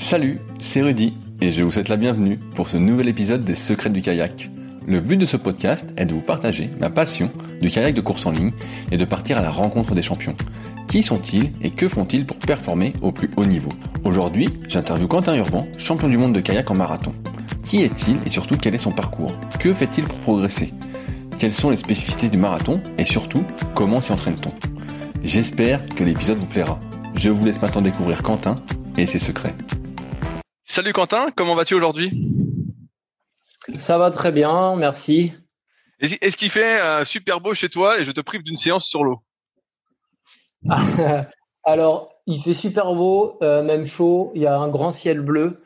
Salut, c'est Rudy et je vous souhaite la bienvenue pour ce nouvel épisode des Secrets du kayak. Le but de ce podcast est de vous partager ma passion du kayak de course en ligne et de partir à la rencontre des champions. Qui sont-ils et que font-ils pour performer au plus haut niveau? Aujourd'hui, j'interviewe Quentin Urban, champion du monde de kayak en marathon. Qui est-il et surtout quel est son parcours? Que fait-il pour progresser? Quelles sont les spécificités du marathon et surtout comment s'y entraîne-t-on? J'espère que l'épisode vous plaira. Je vous laisse maintenant découvrir Quentin et ses secrets. Salut Quentin, comment vas-tu aujourd'hui? Ça va très bien, merci. Est-ce qu'il fait euh, super beau chez toi et je te prive d'une séance sur l'eau? Alors, il fait super beau, euh, même chaud, il y a un grand ciel bleu.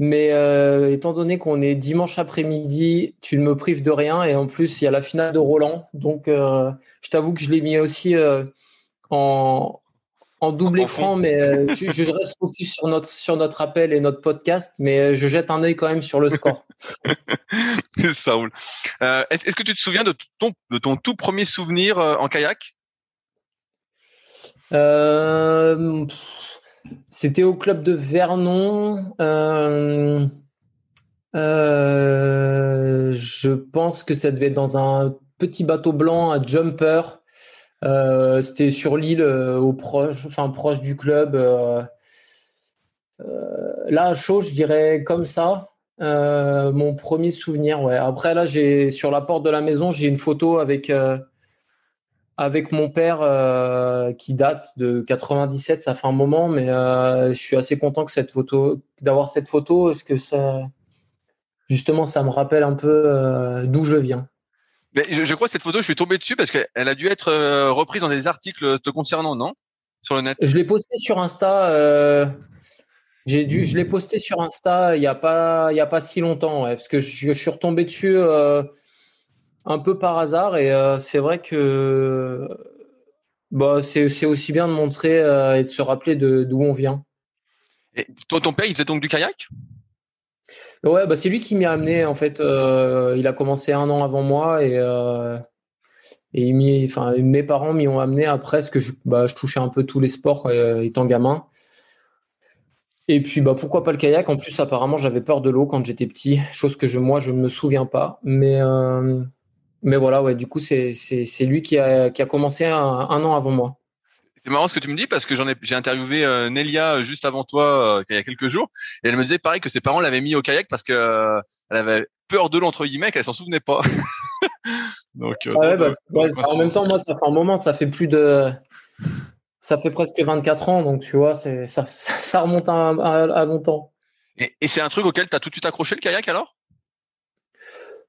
Mais euh, étant donné qu'on est dimanche après-midi, tu ne me prives de rien. Et en plus, il y a la finale de Roland. Donc, je t'avoue que je l'ai mis aussi en, en double écran, mais euh, je, reste focus sur notre, sur notre appel et notre podcast, mais euh, je jette un œil quand même sur le score. Ça roule. Euh, est-ce, que tu te souviens de ton, de ton tout premier souvenir en kayak? C'était au club de Vernon. je pense que ça devait être dans un petit bateau blanc, un jumper. Euh, c'était sur l'île, euh, au proche, enfin proche du club. Euh, là, chaud, je dirais comme ça. mon premier souvenir. Après, là, j'ai sur la porte de la maison, j'ai une photo avec avec mon père qui date de 97, ça fait un moment, mais je suis assez content que cette photo, d'avoir cette photo, parce que ça, justement, ça me rappelle un peu d'où je viens je, crois que cette photo, je suis tombé dessus parce qu'elle a dû être euh, reprise dans des articles te concernant, non? Sur le net. Je l'ai posté sur Insta. Euh, j'ai dû, je l'ai posté sur Insta il n'y a pas, il y a pas si longtemps, parce que je, suis retombé dessus euh, un peu par hasard et c'est vrai que bah, c'est aussi bien de montrer et de se rappeler d'où on vient. Et toi, ton père, il faisait donc du kayak? Ouais, bah c'est lui qui m'y a amené en fait. Euh, il a commencé un an avant moi et, euh, et mes parents m'y ont amené après parce que je, bah, je touchais un peu tous les sports euh, étant gamin. Et puis bah pourquoi pas le kayak? En plus apparemment j'avais peur de l'eau quand j'étais petit, chose que je, moi je ne me souviens pas. Mais mais voilà ouais, du coup c'est lui qui a, qui a commencé un an avant moi. C'est marrant ce que tu me dis parce que j'en ai j'ai interviewé euh, Nelia euh, juste avant toi euh, il y a quelques jours et elle me disait pareil que ses parents l'avaient mis au kayak parce que elle avait peur de l'eau entre guillemets qu'elle s'en souvenait pas. donc, ah bah, en même temps moi ça fait un moment ça fait plus de ça fait presque 24 ans donc tu vois c'est ça, ça remonte à, à, longtemps. Et, et c'est un truc auquel tu as tout de suite accroché le kayak alors?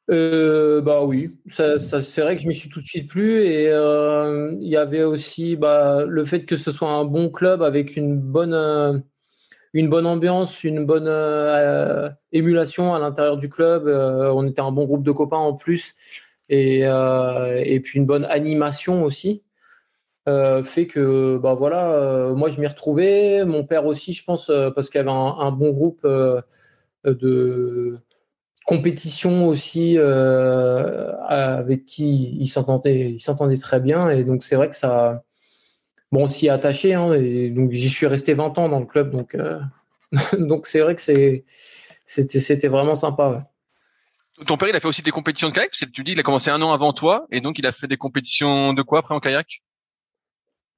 Euh, bah oui, ça, c'est vrai que je m'y suis tout de suite plu et euh, il y avait aussi bah, le fait que ce soit un bon club avec une bonne, euh, une bonne ambiance, une bonne émulation à l'intérieur du club. on était un bon groupe de copains en plus et, et puis une bonne animation aussi. fait que bah voilà, moi je m'y retrouvais, mon père aussi, je pense, parce qu'il avait un bon groupe de compétition aussi euh, avec qui il s'entendait, il s'entendait très bien et donc c'est vrai que ça, bon, on s'y est attaché hein, donc j'y suis resté 20 ans dans le club donc euh, donc c'est vrai que c'est c'était c'était vraiment sympa. Ton père il a fait aussi des compétitions de kayak, tu dis il a commencé un an avant toi et donc il a fait des compétitions de quoi après en kayak?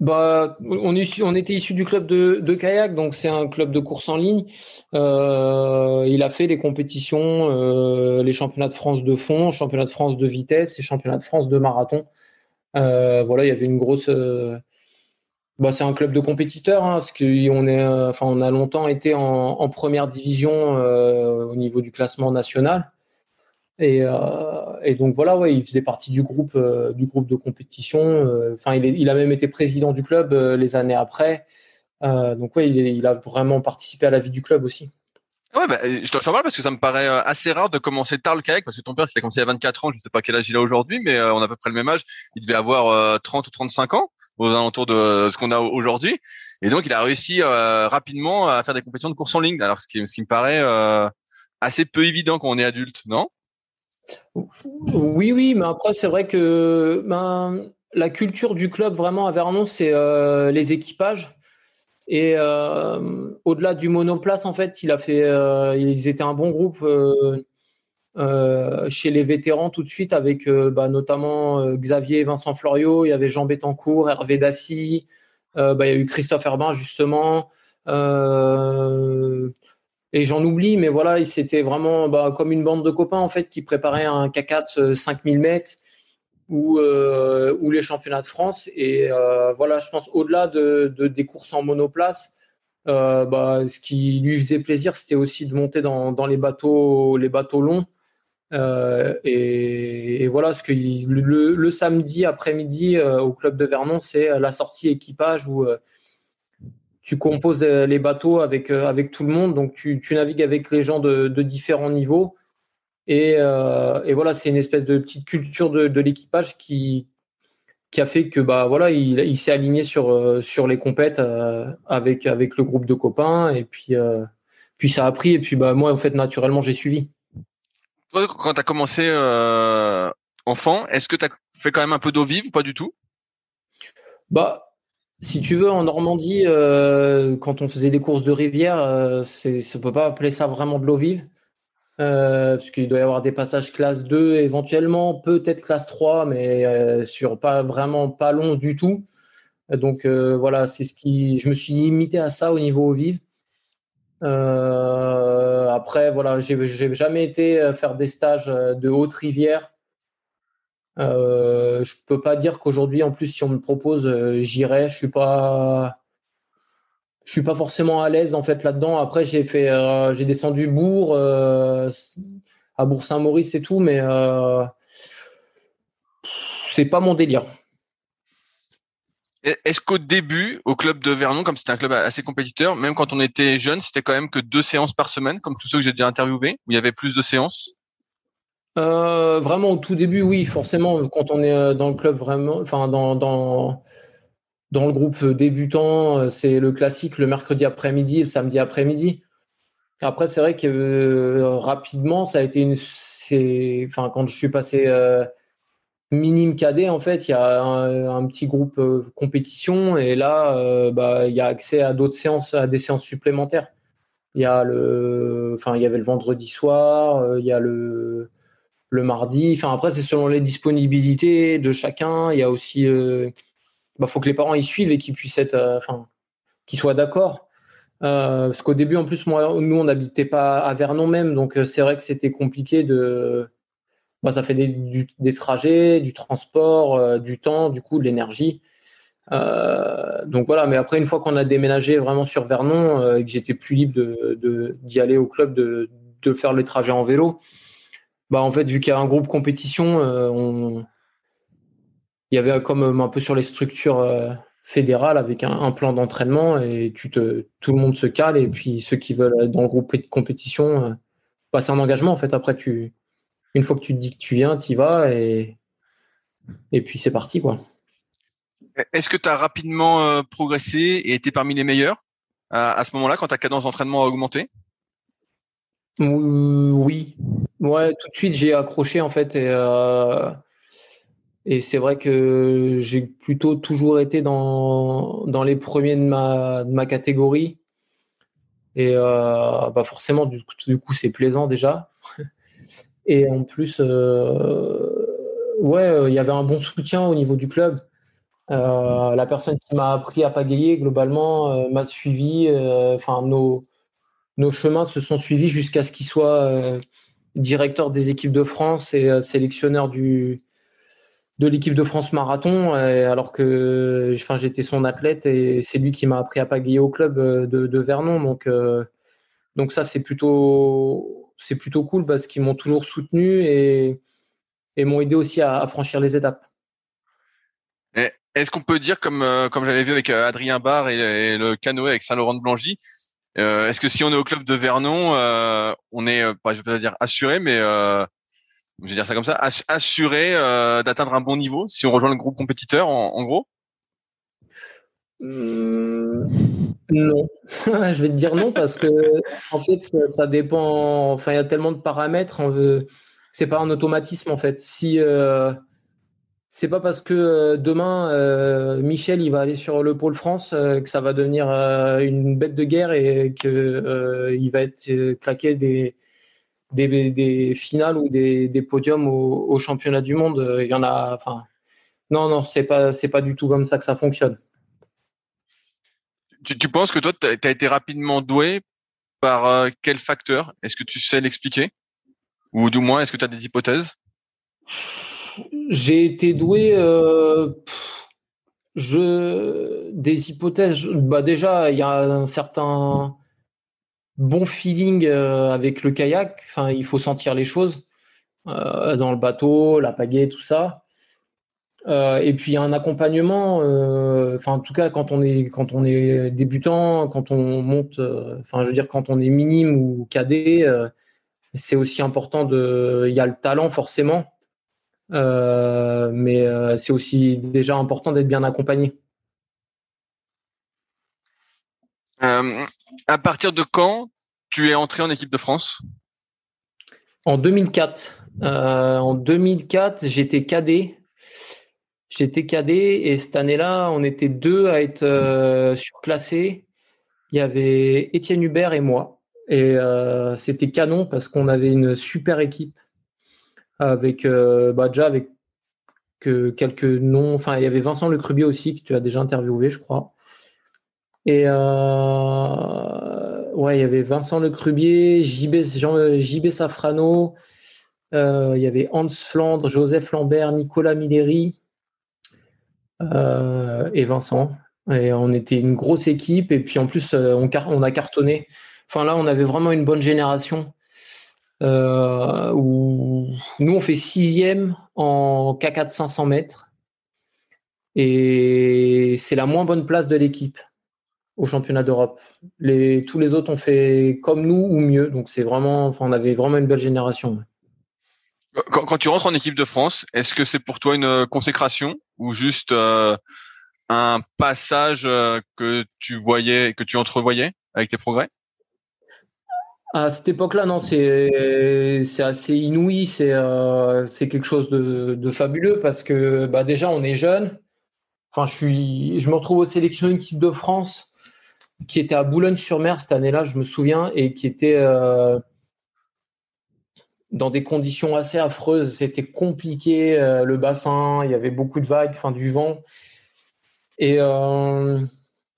Bah, on, était issu du club de, kayak, donc c'est un club de course en ligne. Euh, il a fait les compétitions, euh, les championnats de France de fond, championnats de France de vitesse et championnats de France de marathon. Euh, voilà, il y avait une grosse. Bah, c'est un club de compétiteurs, hein, parce qu'on on a longtemps été en première division au niveau du classement national. Euh, et, donc voilà, ouais, il faisait partie du groupe, euh, du groupe de compétition. Euh, enfin, il, a même été président du club les années après. donc ouais, il, a vraiment participé à la vie du club aussi. Ouais, bah, je te remercie parce que ça me paraît assez rare de commencer tard le kayak parce que ton père, il a commencé à 24 ans, je sais pas quel âge il a aujourd'hui, mais on a à peu près le même âge. Il devait avoir 30 ou 35 ans aux alentours de ce qu'on a aujourd'hui. Et donc, il a réussi rapidement à faire des compétitions de course en ligne. Alors, ce qui me paraît assez peu évident quand on est adulte, non? Oui, oui, mais après, c'est vrai que ben, la culture du club vraiment à Vernon, c'est euh, les équipages. Et au-delà du monoplace, en fait, il a fait, ils étaient un bon groupe chez les vétérans tout de suite, avec bah, notamment Xavier Vincent Florio, il y avait Jean Bettencourt, Hervé Dassy, bah, il y a eu Christophe Herbin justement. Et j'en oublie, mais voilà, c'était vraiment bah, comme une bande de copains en fait qui préparaient un K4 5000 mètres ou, euh, ou les championnats de France. Et euh, voilà, je pense au-delà de, des courses en monoplace, euh, bah, ce qui lui faisait plaisir, c'était aussi de monter dans, dans, les bateaux, les bateaux longs. Et, voilà, ce que le, le samedi après-midi au club de Vernon, c'est la sortie équipage où tu composes euh, les bateaux avec, euh, avec tout le monde, donc tu, tu navigues avec les gens de, de différents niveaux. Et, euh, et voilà, c'est une espèce de petite culture de, de l'équipage qui, qui a fait que bah voilà, il, il s'est aligné sur, sur les compètes avec, avec le groupe de copains. Et puis, puis ça a pris. Et puis bah, moi, en fait, naturellement, j'ai suivi. Toi, quand tu as commencé enfant, est-ce que tu as fait quand même un peu d'eau vive ou pas du tout? Bah, si tu veux, en Normandie, euh, quand on faisait des courses de rivière, euh, on ne peut pas appeler ça vraiment de l'eau vive. Euh, parce qu'il doit y avoir des passages classe 2 éventuellement, peut-être classe 3, mais sur pas vraiment pas long du tout. Donc voilà, c'est ce qui. Je me suis limité à ça au niveau eau vive. après, voilà, j'ai, j'ai jamais été faire des stages de haute rivière euh, je peux pas dire qu'aujourd'hui, en plus, si on me propose, euh, j'irai. Je suis pas, je suis pas forcément à l'aise en fait là-dedans. Après, j'ai fait, euh, j'ai descendu Bourg, à Bourg-Saint-Maurice et tout, mais c'est pas mon délire. Est-ce qu'au début, au club de Vernon, comme c'était un club assez compétiteur, même quand on était jeune, c'était quand même que deux séances par semaine, comme tous ceux que j'ai déjà interviewés, où il y avait plus de séances? Euh, vraiment au tout début, oui, forcément, quand on est euh, dans le club vraiment, enfin dans, dans, dans le groupe débutant, euh, c'est le classique le mercredi après-midi et le samedi après-midi. Après, c'est vrai que rapidement, ça a été une. Enfin, quand je suis passé minime cadet, en fait, il y a un, petit groupe compétition et là, bah, il y a accès à d'autres séances, à des séances supplémentaires. Il y a le, enfin, il y avait le vendredi soir, il y a le, le mardi. Enfin, après, c'est selon les disponibilités de chacun. Il y a aussi, euh, bah, faut que les parents y suivent et qu'ils puissent être, euh, enfin, qu'ils soient d'accord. Euh, parce qu'au début, en plus, nous, on n'habitait pas à Vernon même, donc c'est vrai que c'était compliqué de. Bah, ça fait des, trajets, du transport, du temps, du coup, de l'énergie. donc voilà, mais après, une fois qu'on a déménagé vraiment sur Vernon que j'étais plus libre d'y aller au club, de, de faire les trajets en vélo, bah, en fait, vu qu'il y a un groupe compétition, euh, il y avait comme euh, un peu sur les structures euh, fédérales avec un, plan d'entraînement et tu te, tout le monde se cale et puis ceux qui veulent être dans le groupe de compétition, bah, c'est un engagement en fait. Après, tu, une fois que tu te dis que tu viens, tu y vas et, et puis c'est parti quoi. Est-ce que tu as rapidement progressé et été parmi les meilleurs à, ce moment-là quand ta cadence d'entraînement a augmenté? Oui, Ouais, tout de suite, j'ai accroché en fait. Et, euh, et c'est vrai que j'ai plutôt toujours été dans, dans les premiers de ma, de ma catégorie. Et euh, bah forcément, du, du coup, c'est plaisant déjà. Et en plus, euh, ouais, il y avait un bon soutien au niveau du club. la personne qui m'a appris à pagayer, globalement, m'a suivi. Enfin, nos, nos chemins se sont suivis jusqu'à ce qu'il soit directeur des équipes de France et euh, sélectionneur de l'équipe de France marathon, alors que enfin, j'étais son athlète et c'est lui qui m'a appris à pagayer au club euh, de, Vernon. Donc, euh, donc ça, c'est plutôt, c'est plutôt cool parce qu'ils m'ont toujours soutenu et, et m'ont aidé aussi à, franchir les étapes. Est-ce qu'on peut dire, comme, comme j'avais vu avec Adrien Barre et, le canoë avec Saint-Laurent de Blangy, euh, Est-ce que si on est au club de Vernon, euh, on est, euh, je vais pas dire assuré, mais je vais dire ça comme ça, assuré d'atteindre un bon niveau si on rejoint le groupe compétiteur, en, gros? Mmh, Non, je vais te dire non parce que en fait ça, dépend. Enfin, il y a tellement de paramètres. C'est pas un automatisme en fait. Si c'est pas parce que demain Michel il va aller sur le pôle France que ça va devenir une bête de guerre et que il va être claqué des, des, finales ou des, podiums au, championnat du monde. Il y en a. Enfin, non, non, c'est pas c'est pas du tout comme ça que ça fonctionne. Tu, penses que toi, tu as, été rapidement doué par euh, quel facteur? Est-ce que tu sais l'expliquer? Ou du moins, est-ce que tu as des hypothèses? J'ai été doué. Euh, je des hypothèses. Bah déjà, il y a un certain bon feeling euh, avec le kayak. Enfin, il faut sentir les choses dans le bateau, la pagaie, tout ça. Euh, et puis un accompagnement, euh, enfin en tout cas quand on est quand on est débutant, quand on monte, euh, enfin je veux dire quand on est minime ou cadet, c'est aussi important de, il y a le talent forcément, mais c'est aussi déjà important d'être bien accompagné. à partir de quand tu es entré en équipe de France? En 2004. en 2004, j'étais cadet J'étais cadet et cette année-là, on était deux à être euh, surclassés. Il y avait Étienne Hubert et moi. Et euh, c'était canon parce qu'on avait une super équipe avec euh, bah, déjà avec quelques noms. Enfin, il y avait Vincent Lecrubier aussi que tu as déjà interviewé, je crois. Et ouais, il y avait Vincent Lecrubier, JB, Jean, JB Safrano, il y avait Hans Flandre, Joseph Lambert, Nicolas Milleri. Euh, et Vincent. Et on était une grosse équipe. Et puis en plus, euh, on, on a cartonné. Enfin là, on avait vraiment une bonne génération. Euh, où nous, on fait sixième en K4 500 mètres. Et c'est la moins bonne place de l'équipe au championnat d'Europe. Tous les autres ont fait comme nous ou mieux. Donc c'est vraiment, enfin, on avait vraiment une belle génération. Quand, tu rentres en équipe de France, est-ce que c'est pour toi une euh, consécration ou juste euh, un passage que tu voyais, que tu entrevoyais avec tes progrès? À cette époque-là, non, c'est assez inouï, c'est c'est quelque chose de, de, fabuleux parce que bah déjà on est jeune. Enfin, je suis, je me retrouve aux sélections équipe de France qui était à Boulogne-sur-Mer cette année-là, je me souviens, et qui était dans des conditions assez affreuses. C'était compliqué, euh, le bassin, il y avait beaucoup de vagues, du vent. Et euh,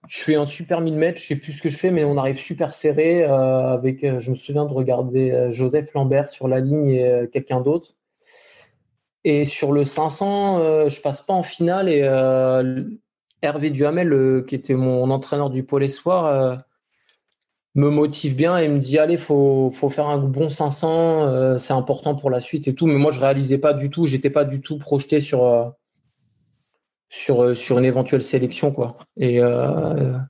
je fais un super 1000 mètres, je sais plus ce que je fais, mais on arrive super serré. Euh, avec, je me souviens de regarder Joseph Lambert sur la ligne et quelqu'un d'autre. Et sur le 500, je passe pas en finale et Hervé Duhamel, qui était mon entraîneur du pôle espoir, me motive bien et me dit allez faut faut faire un bon 500 euh, c'est important pour la suite et tout mais moi je réalisais pas du tout j'étais pas du tout projeté sur euh, sur euh, sur une éventuelle sélection quoi et à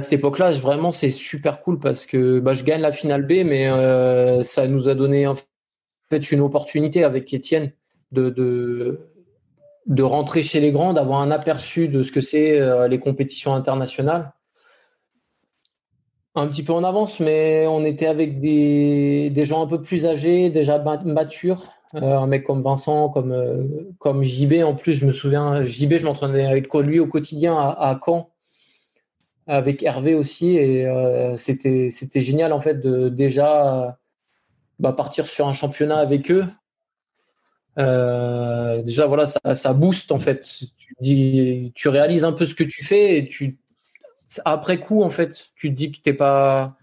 cette époque-là vraiment c'est super cool parce que bah, je gagne la finale B mais ça nous a donné une opportunité avec Étienne de, rentrer chez les grands d'avoir un aperçu de ce que c'est les compétitions internationales un petit peu en avance, mais on était avec des gens un peu plus âgés, déjà matures. Euh, un mec comme Vincent, comme, euh, comme JB, en plus, je me souviens, JB, je m'entraînais avec lui au quotidien à, Caen, avec Hervé aussi, et euh, c'était génial en fait de déjà bah, partir sur un championnat avec eux. déjà, voilà, ça, ça booste en fait. Tu, tu réalises un peu ce que tu fais et tu après coup, en fait, tu te dis que t'es pas,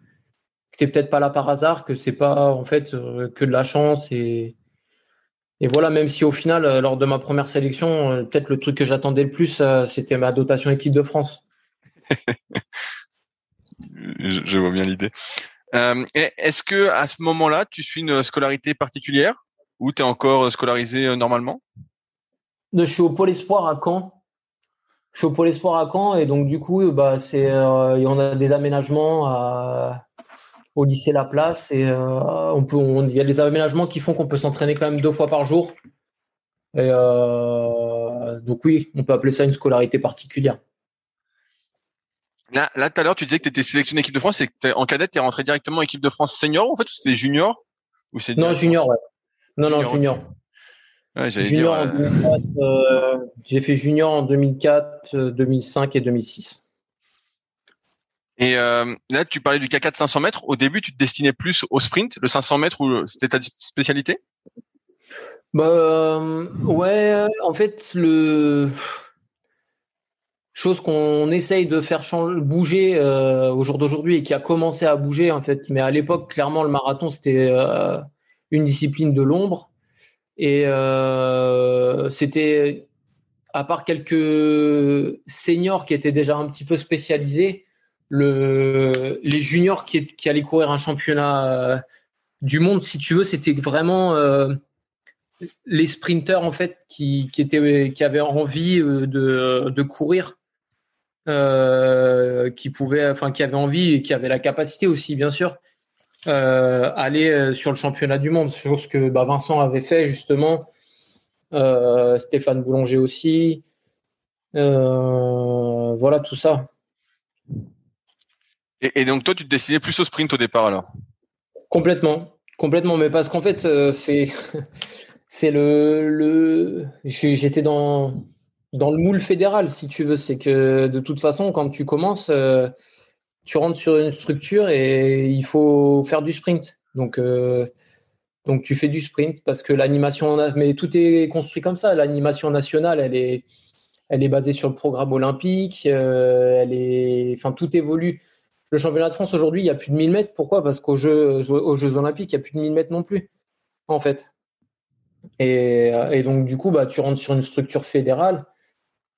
que peut-être pas là par hasard, que c'est pas en fait que de la chance et et voilà, même si au final, euh, lors de ma première sélection, euh, peut-être le truc que j'attendais le plus, c'était ma dotation équipe de France. je, vois bien l'idée. Est-ce que à ce moment-là, tu suis une scolarité particulière ou tu es encore scolarisé normalement? Je suis au pôle espoir à Caen je suis au Pôle Espoir à Caen et donc du coup, bah, c'est, euh, il y en a des aménagements à, au lycée La Place et euh, on peut, il y a des aménagements qui font qu'on peut s'entraîner quand même deux fois par jour. Et euh, donc oui, on peut appeler ça une scolarité particulière. Là, là, tout à l'heure, tu disais que tu étais sélectionné équipe de France et que en cadette, tu es rentré directement en équipe de France senior, en fait, ou c'était junior? Ou c'est Non, junior, ouais. Non, non, junior. junior j'ai fait junior en 2004, 2005 et 2006. Et là, tu parlais du K4 500 mètres. Au début, tu te destinais plus au sprint, le 500 mètres, ou c'était ta spécialité? Bah, ouais, en fait, le chose qu'on essaye de faire bouger euh, au jour d'aujourd'hui et qui a commencé à bouger en fait. Mais à l'époque, clairement, le marathon c'était euh, une discipline de l'ombre et euh, c'était à part quelques seniors qui étaient déjà un petit peu spécialisés, le, les juniors qui, allaient courir un championnat du monde, si tu veux, c'était vraiment les sprinteurs en fait qui, qui, qui avaient envie euh, de, de courir, euh, qui enfin qui avaient envie et qui avaient la capacité aussi bien sûr euh, aller euh, sur le championnat du monde, chose que bah, Vincent avait fait justement, euh, Stéphane Boulanger aussi, euh, voilà tout ça. Et, donc toi tu te destinais plus au sprint au départ alors? Complètement, complètement, mais parce qu'en fait c'est c'est le, le j'étais dans dans le moule fédéral si tu veux. C'est que de toute façon quand tu commences euh, tu rentres sur une structure et il faut faire du sprint. Donc euh, donc tu fais du sprint parce que l'animation mais tout est construit comme ça. L'animation nationale elle est elle est basée sur le programme olympique euh, elle est enfin tout évolue le championnat de France aujourd'hui il y a plus de 1000 mètres pourquoi? Parce qu'aux jeux olympiques il y a plus de 1000 mètres non plus en fait et, donc, du coup, bah, tu rentres sur une structure fédérale.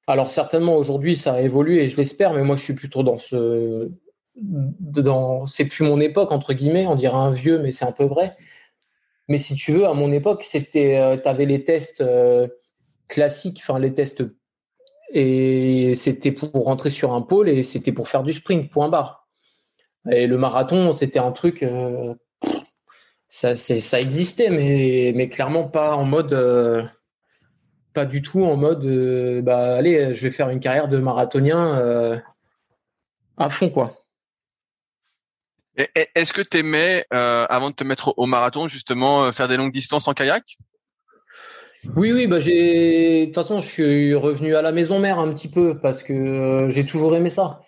Alors, certainement, aujourd'hui, ça a évolué et je l'espère, mais moi, je suis plutôt dans ce. Dans, c'est plus mon époque, entre guillemets, on dirait un vieux, mais c'est un peu vrai. Mais si tu veux, à mon époque, c'était, euh, tu avais les tests euh, classiques, enfin, les tests. Et c'était pour rentrer sur un pôle et c'était pour faire du sprint, point barre. Et le marathon, c'était un truc ça, ça existait, mais, mais clairement pas en mode, euh, pas du tout en mode, euh, bah allez, je vais faire une carrière de marathonien euh, à fond quoi. Est-ce que tu aimais, avant de te mettre au marathon, justement, faire des longues distances en kayak? Oui, oui, bah j'ai. De toute façon, je suis revenu à la maison mère un petit peu parce que j'ai toujours aimé ça.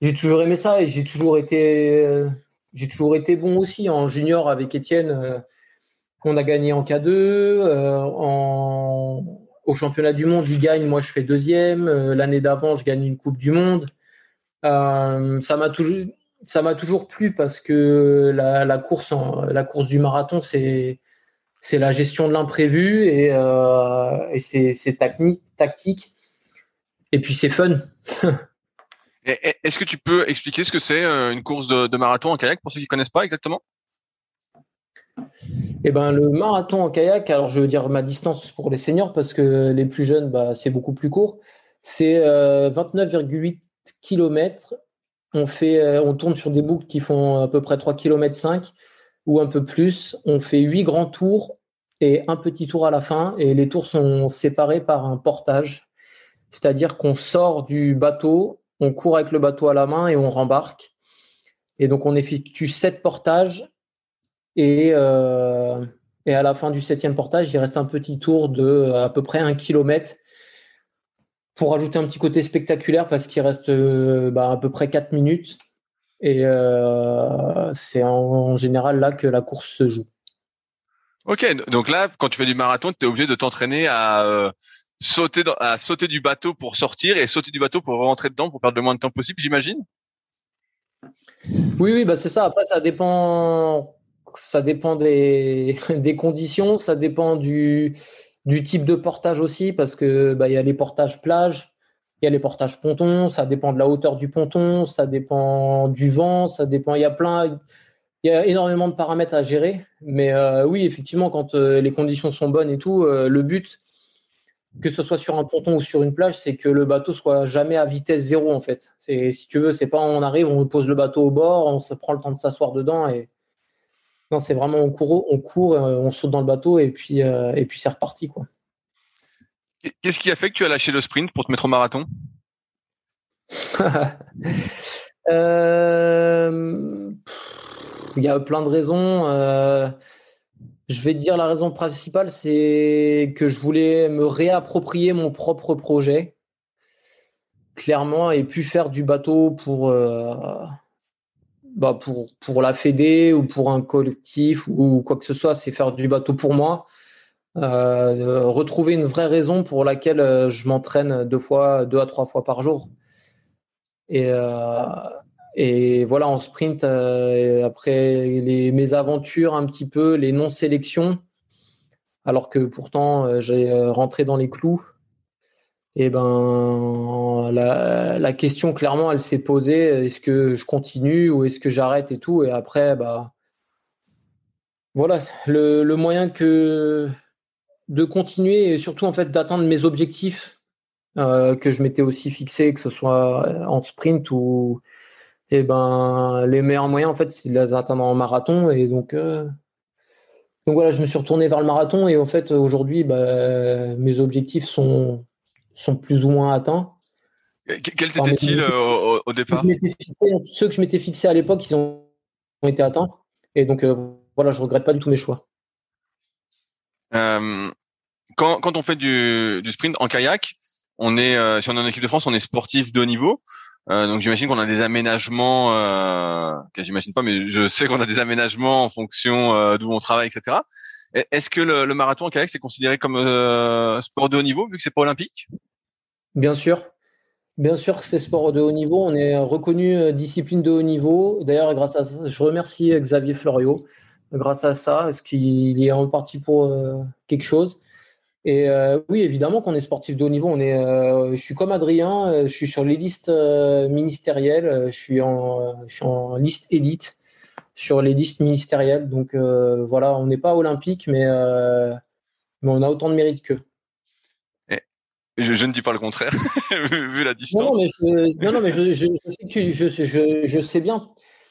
J'ai toujours aimé ça et j'ai toujours été j'ai toujours été bon aussi en junior avec Étienne. Euh, on a gagné en K2. Euh, au championnat du monde, il gagne, moi je fais deuxième. Euh, l'année d'avant, je gagne une Coupe du Monde. ça m'a toujours, ça m'a toujours plu parce que la, course, la course du marathon, c'est c'est la gestion de l'imprévu et, et c'est tactique et puis c'est fun. Est-ce que tu peux expliquer ce que c'est euh, une course de, marathon en kayak pour ceux qui ne connaissent pas exactement? Eh ben, le marathon en kayak, alors je veux dire ma distance pour les seniors parce que les plus jeunes, bah, c'est beaucoup plus court. C'est 29,8 euh, km. On, fait, euh, on tourne sur des boucles qui font à peu près 3 km 5 ou un peu plus. On fait 8 grands tours et un petit tour à la fin. Et les tours sont séparés par un portage. C'est-à-dire qu'on sort du bateau on court avec le bateau à la main et on rembarque. Et donc on effectue sept portages et, euh, et à la fin du septième portage, il reste un petit tour de à peu près un kilomètre pour ajouter un petit côté spectaculaire parce qu'il reste euh, bah, à peu près quatre minutes. Et euh, c'est en, général là que la course se joue. Ok, donc là, quand tu fais du marathon, tu es obligé de t'entraîner à sauter à sauter du bateau pour sortir et sauter du bateau pour rentrer dedans pour perdre le moins de temps possible, j'imagine? Oui, oui, bah c'est ça. Après, ça dépend, ça dépend des, des conditions, ça dépend du, du type de portage aussi, parce que bah, il y a les portages plage, il y a les portages ponton, ça dépend de la hauteur du ponton, ça dépend du vent, ça dépend. Il y a plein, il y a énormément de paramètres à gérer. Mais euh, oui, effectivement, quand euh, les conditions sont bonnes et tout, euh, le but, que ce soit sur un ponton ou sur une plage, c'est que le bateau soit jamais à vitesse zéro en fait. C'est si tu veux, c'est pas on arrive, on pose le bateau au bord, on se prend le temps de s'asseoir dedans et non, c'est vraiment on court, on court, euh, on saute dans le bateau et puis euh, et puis c'est reparti quoi. Qu'est-ce qui a fait que tu as lâché le sprint pour te mettre au marathon? Euh, Il y a plein de raisons. Je vais te dire la raison principale, c'est que je voulais me réapproprier mon propre projet, clairement, et puis faire du bateau pour, euh, bah pour, la Fédé ou pour un collectif ou quoi que ce soit, c'est faire du bateau pour moi. Euh, retrouver une vraie raison pour laquelle euh, je m'entraîne deux fois, deux à trois fois par jour. Et, et voilà, en sprint, euh, après les, mes aventures un petit peu, les non-sélections, alors que pourtant euh, j'ai rentré dans les clous, et ben la, question clairement elle s'est posée est-ce que je continue ou est-ce que j'arrête et tout? Et après bah voilà le, moyen que de continuer et surtout en fait d'atteindre mes objectifs euh, que je m'étais aussi fixé que ce soit en sprint ou et ben les meilleurs moyens en fait c'est de les atteindre en marathon et donc euh, donc voilà je me suis retourné vers le marathon et en fait aujourd'hui bah, mes objectifs sont sont plus ou moins atteints. Quels étaient-ils euh, au, départ Ceux que je m'étais fixé à l'époque, ils ont, été atteints. Et donc, euh, voilà, je regrette pas du tout mes choix. Euh, quand, quand, on fait du, du, sprint en kayak, on est, si on est en équipe de France, on est sportif de haut niveau. Donc j'imagine qu'on a des aménagements, euh, j'imagine pas, mais je sais qu'on a des aménagements en fonction d'où on travaille, etc. Est-ce que le, marathon en kayak c'est considéré comme euh, sport de haut niveau vu que c'est pas olympique? Bien sûr. Bien sûr que c'est sport de haut niveau. On est reconnu euh, discipline de haut niveau. D'ailleurs, grâce à ça, je remercie Xavier Florio grâce à ça, parce qu'il est en partie pour euh, quelque chose? Et euh, oui, évidemment qu'on est sportif de haut niveau. On est, euh, je suis comme Adrien, je suis sur les listes ministérielles, je suis en, je suis en liste élite sur les listes ministérielles. Donc euh, voilà, on n'est pas olympique, mais, euh, mais on a autant de mérite qu'eux. Je, je, ne dis pas le contraire, vu, la distance. Non, mais je, non, mais je, je, sais, je, sais bien.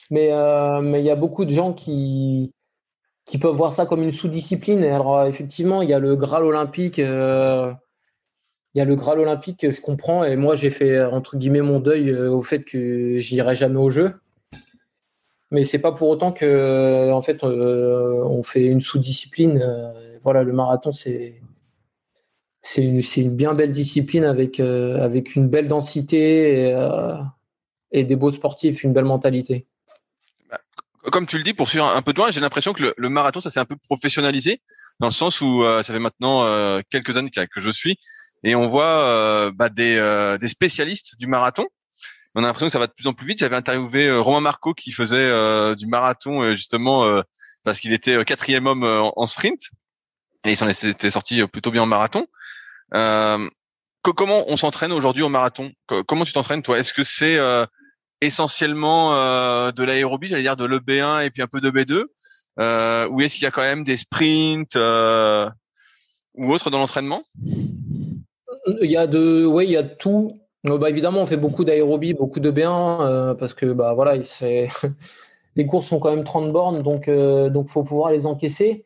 Mais euh, mais il y a beaucoup de gens qui, qui peuvent voir ça comme une sous-discipline. Alors effectivement, il y a le Graal olympique. Euh, il y a le Graal olympique, je comprends. Et moi, j'ai fait entre guillemets mon deuil au fait que j'irai jamais au jeu mais c'est pas pour autant que en fait euh, on fait une sous-discipline. Euh, voilà, le marathon c'est c'est une, bien belle discipline avec euh, avec une belle densité et, des beaux sportifs, une belle mentalité. Comme tu le dis, pour suivre un peu de loin, j'ai l'impression que le, le, marathon ça s'est un peu professionnalisé dans le sens où ça fait maintenant quelques années que je suis et on voit bah, des, des spécialistes du marathon on a l'impression que ça va de plus en plus vite. J'avais interviewé euh, Romain Marco qui faisait euh, du marathon euh, justement parce qu'il était quatrième homme en, sprint et il s'en était sorti plutôt bien en marathon. comment on s'entraîne aujourd'hui au marathon? Comment tu t'entraînes toi? Est-ce que c'est essentiellement de l'aérobie, j'allais dire de l'EB1 et puis un peu de B2 euh, ou est-ce qu'il y a quand même des sprints ou autres dans l'entraînement? Il y a de, ouais, il y a tout. Bah, évidemment, on fait beaucoup d'aérobie, beaucoup de bien, euh, parce que bah, voilà, les courses sont quand même 30 bornes, donc il euh, donc faut pouvoir les encaisser.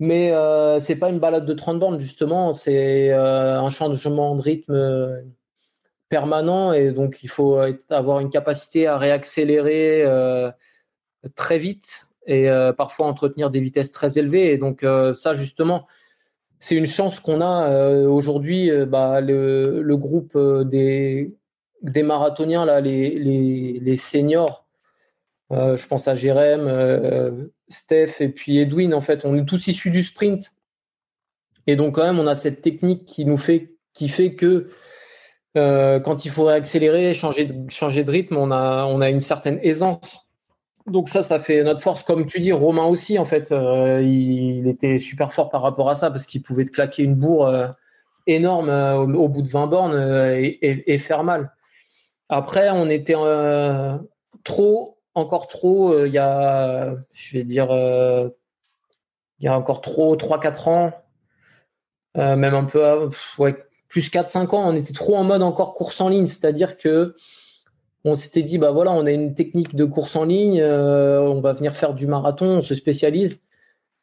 Mais euh, c'est pas une balade de 30 bornes, justement, c'est euh, un changement de rythme permanent, et donc il faut avoir une capacité à réaccélérer très vite et parfois entretenir des vitesses très élevées. Et donc ça, justement, c'est une chance qu'on a euh, aujourd'hui. Euh, bah, le, groupe euh, des, des marathoniens, là, les, les, les seniors, je pense à Jérém, Steph et puis Edwin, en fait, on est tous issus du sprint. Et donc, quand même, on a cette technique qui nous fait, qui fait que quand il faudrait accélérer, changer de, rythme, on a, une certaine aisance donc ça, ça fait notre force. Comme tu dis, Romain aussi, en fait, euh, il, était super fort par rapport à ça parce qu'il pouvait te claquer une bourre euh, énorme euh, au, bout de 20 bornes et, faire mal. Après, on était trop, encore trop, il y a, je vais dire, il y a encore trop, 3-4 ans, même un peu, ouais, plus 4-5 ans, on était trop en mode encore course en ligne. C'est-à-dire que on s'était dit, bah voilà, on a une technique de course en ligne, euh, on va venir faire du marathon, on se spécialise,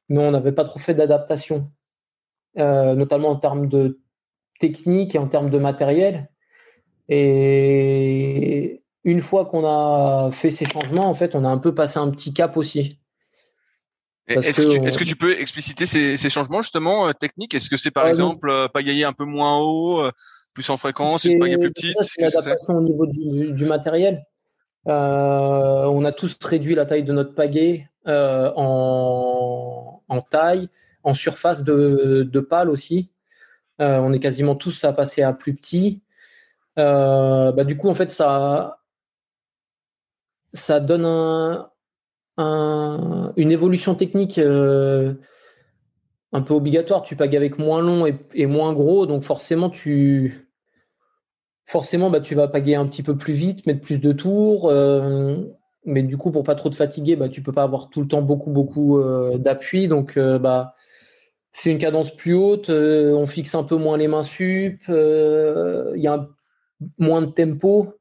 mais on n'avait pas trop fait d'adaptation, euh, notamment en termes de technique et en termes de matériel. Et une fois qu'on a fait ces changements, en fait, on a un peu passé un petit cap aussi. Est-ce que, tu peux expliciter ces, changements justement techniques? Est-ce que c'est par exemple pagayer un peu moins haut, plus en fréquence, une pagaie plus petite? C'est l'adaptation au niveau du, matériel. on a tous réduit la taille de notre pagaie en, en, taille, en surface de, de pale aussi. on est quasiment tous à passer à plus petit. bah, du coup, en fait, ça, ça donne une évolution technique euh, un peu obligatoire. Tu pagues avec moins long et, moins gros, donc forcément tu forcément bah, tu vas paguer un petit peu plus vite, mettre plus de tours. Euh, mais du coup, pour pas trop te fatiguer, bah, tu peux pas avoir tout le temps beaucoup beaucoup euh, d'appui. Donc bah c'est une cadence plus haute, on fixe un peu moins les mains sup, il y a moins de tempo.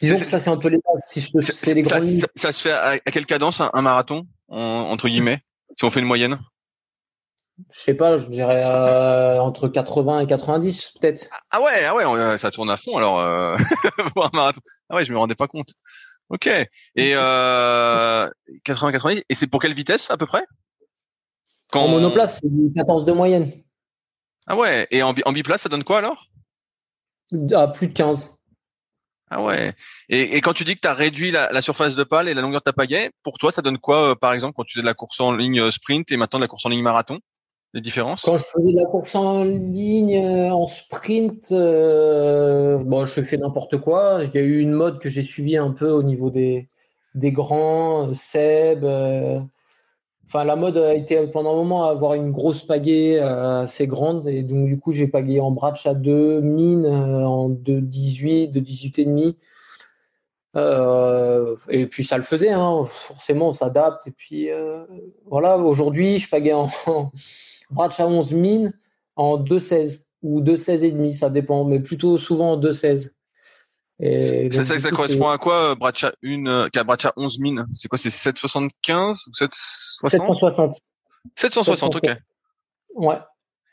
Disons que ça, c'est un peu les bases. Si je te, les ça, ça, se fait à, quelle cadence un, marathon, entre guillemets, si on fait une moyenne? Je sais pas, je dirais euh, entre 80 et 90, peut-être. Ah, ah ouais, ah ouais, ça tourne à fond alors euh, pour un marathon. Ah ouais, je me rendais pas compte. Ok. Et euh, 80-90. Et c'est pour quelle vitesse à peu près? Quand En monoplace, c'est 14 de moyenne. Ah ouais. Et en, en biplace, ça donne quoi alors? À plus de 15. Ah ouais. Et, quand tu dis que tu as réduit la, surface de pale et la longueur de ta pagaie, pour toi, ça donne quoi, euh, par exemple, quand tu faisais de la course en ligne euh, sprint et maintenant de la course en ligne marathon Les différences? Quand je faisais de la course en ligne euh, en sprint, bon, je fais n'importe quoi. Il y a eu une mode que j'ai suivie un peu au niveau des, des grands, Seb, La mode a été pendant un moment à avoir une grosse pagaie euh, assez grande. Et donc, du coup, j'ai pagayé en bratch à 2, mine euh, en 2,18, de 18,5. Euh, et puis, ça le faisait. Hein. Forcément, on s'adapte. Et puis, voilà, aujourd'hui, je pagais en, en bratch à 11 mine en 2,16 ou 2,16 et demi, ça dépend, mais plutôt souvent en 2,16. Et ça, ça, correspond à quoi, Bracha 1, qui a Bracha 11 mines? C'est quoi, c'est 775 ou 760 760, ok. Ouais.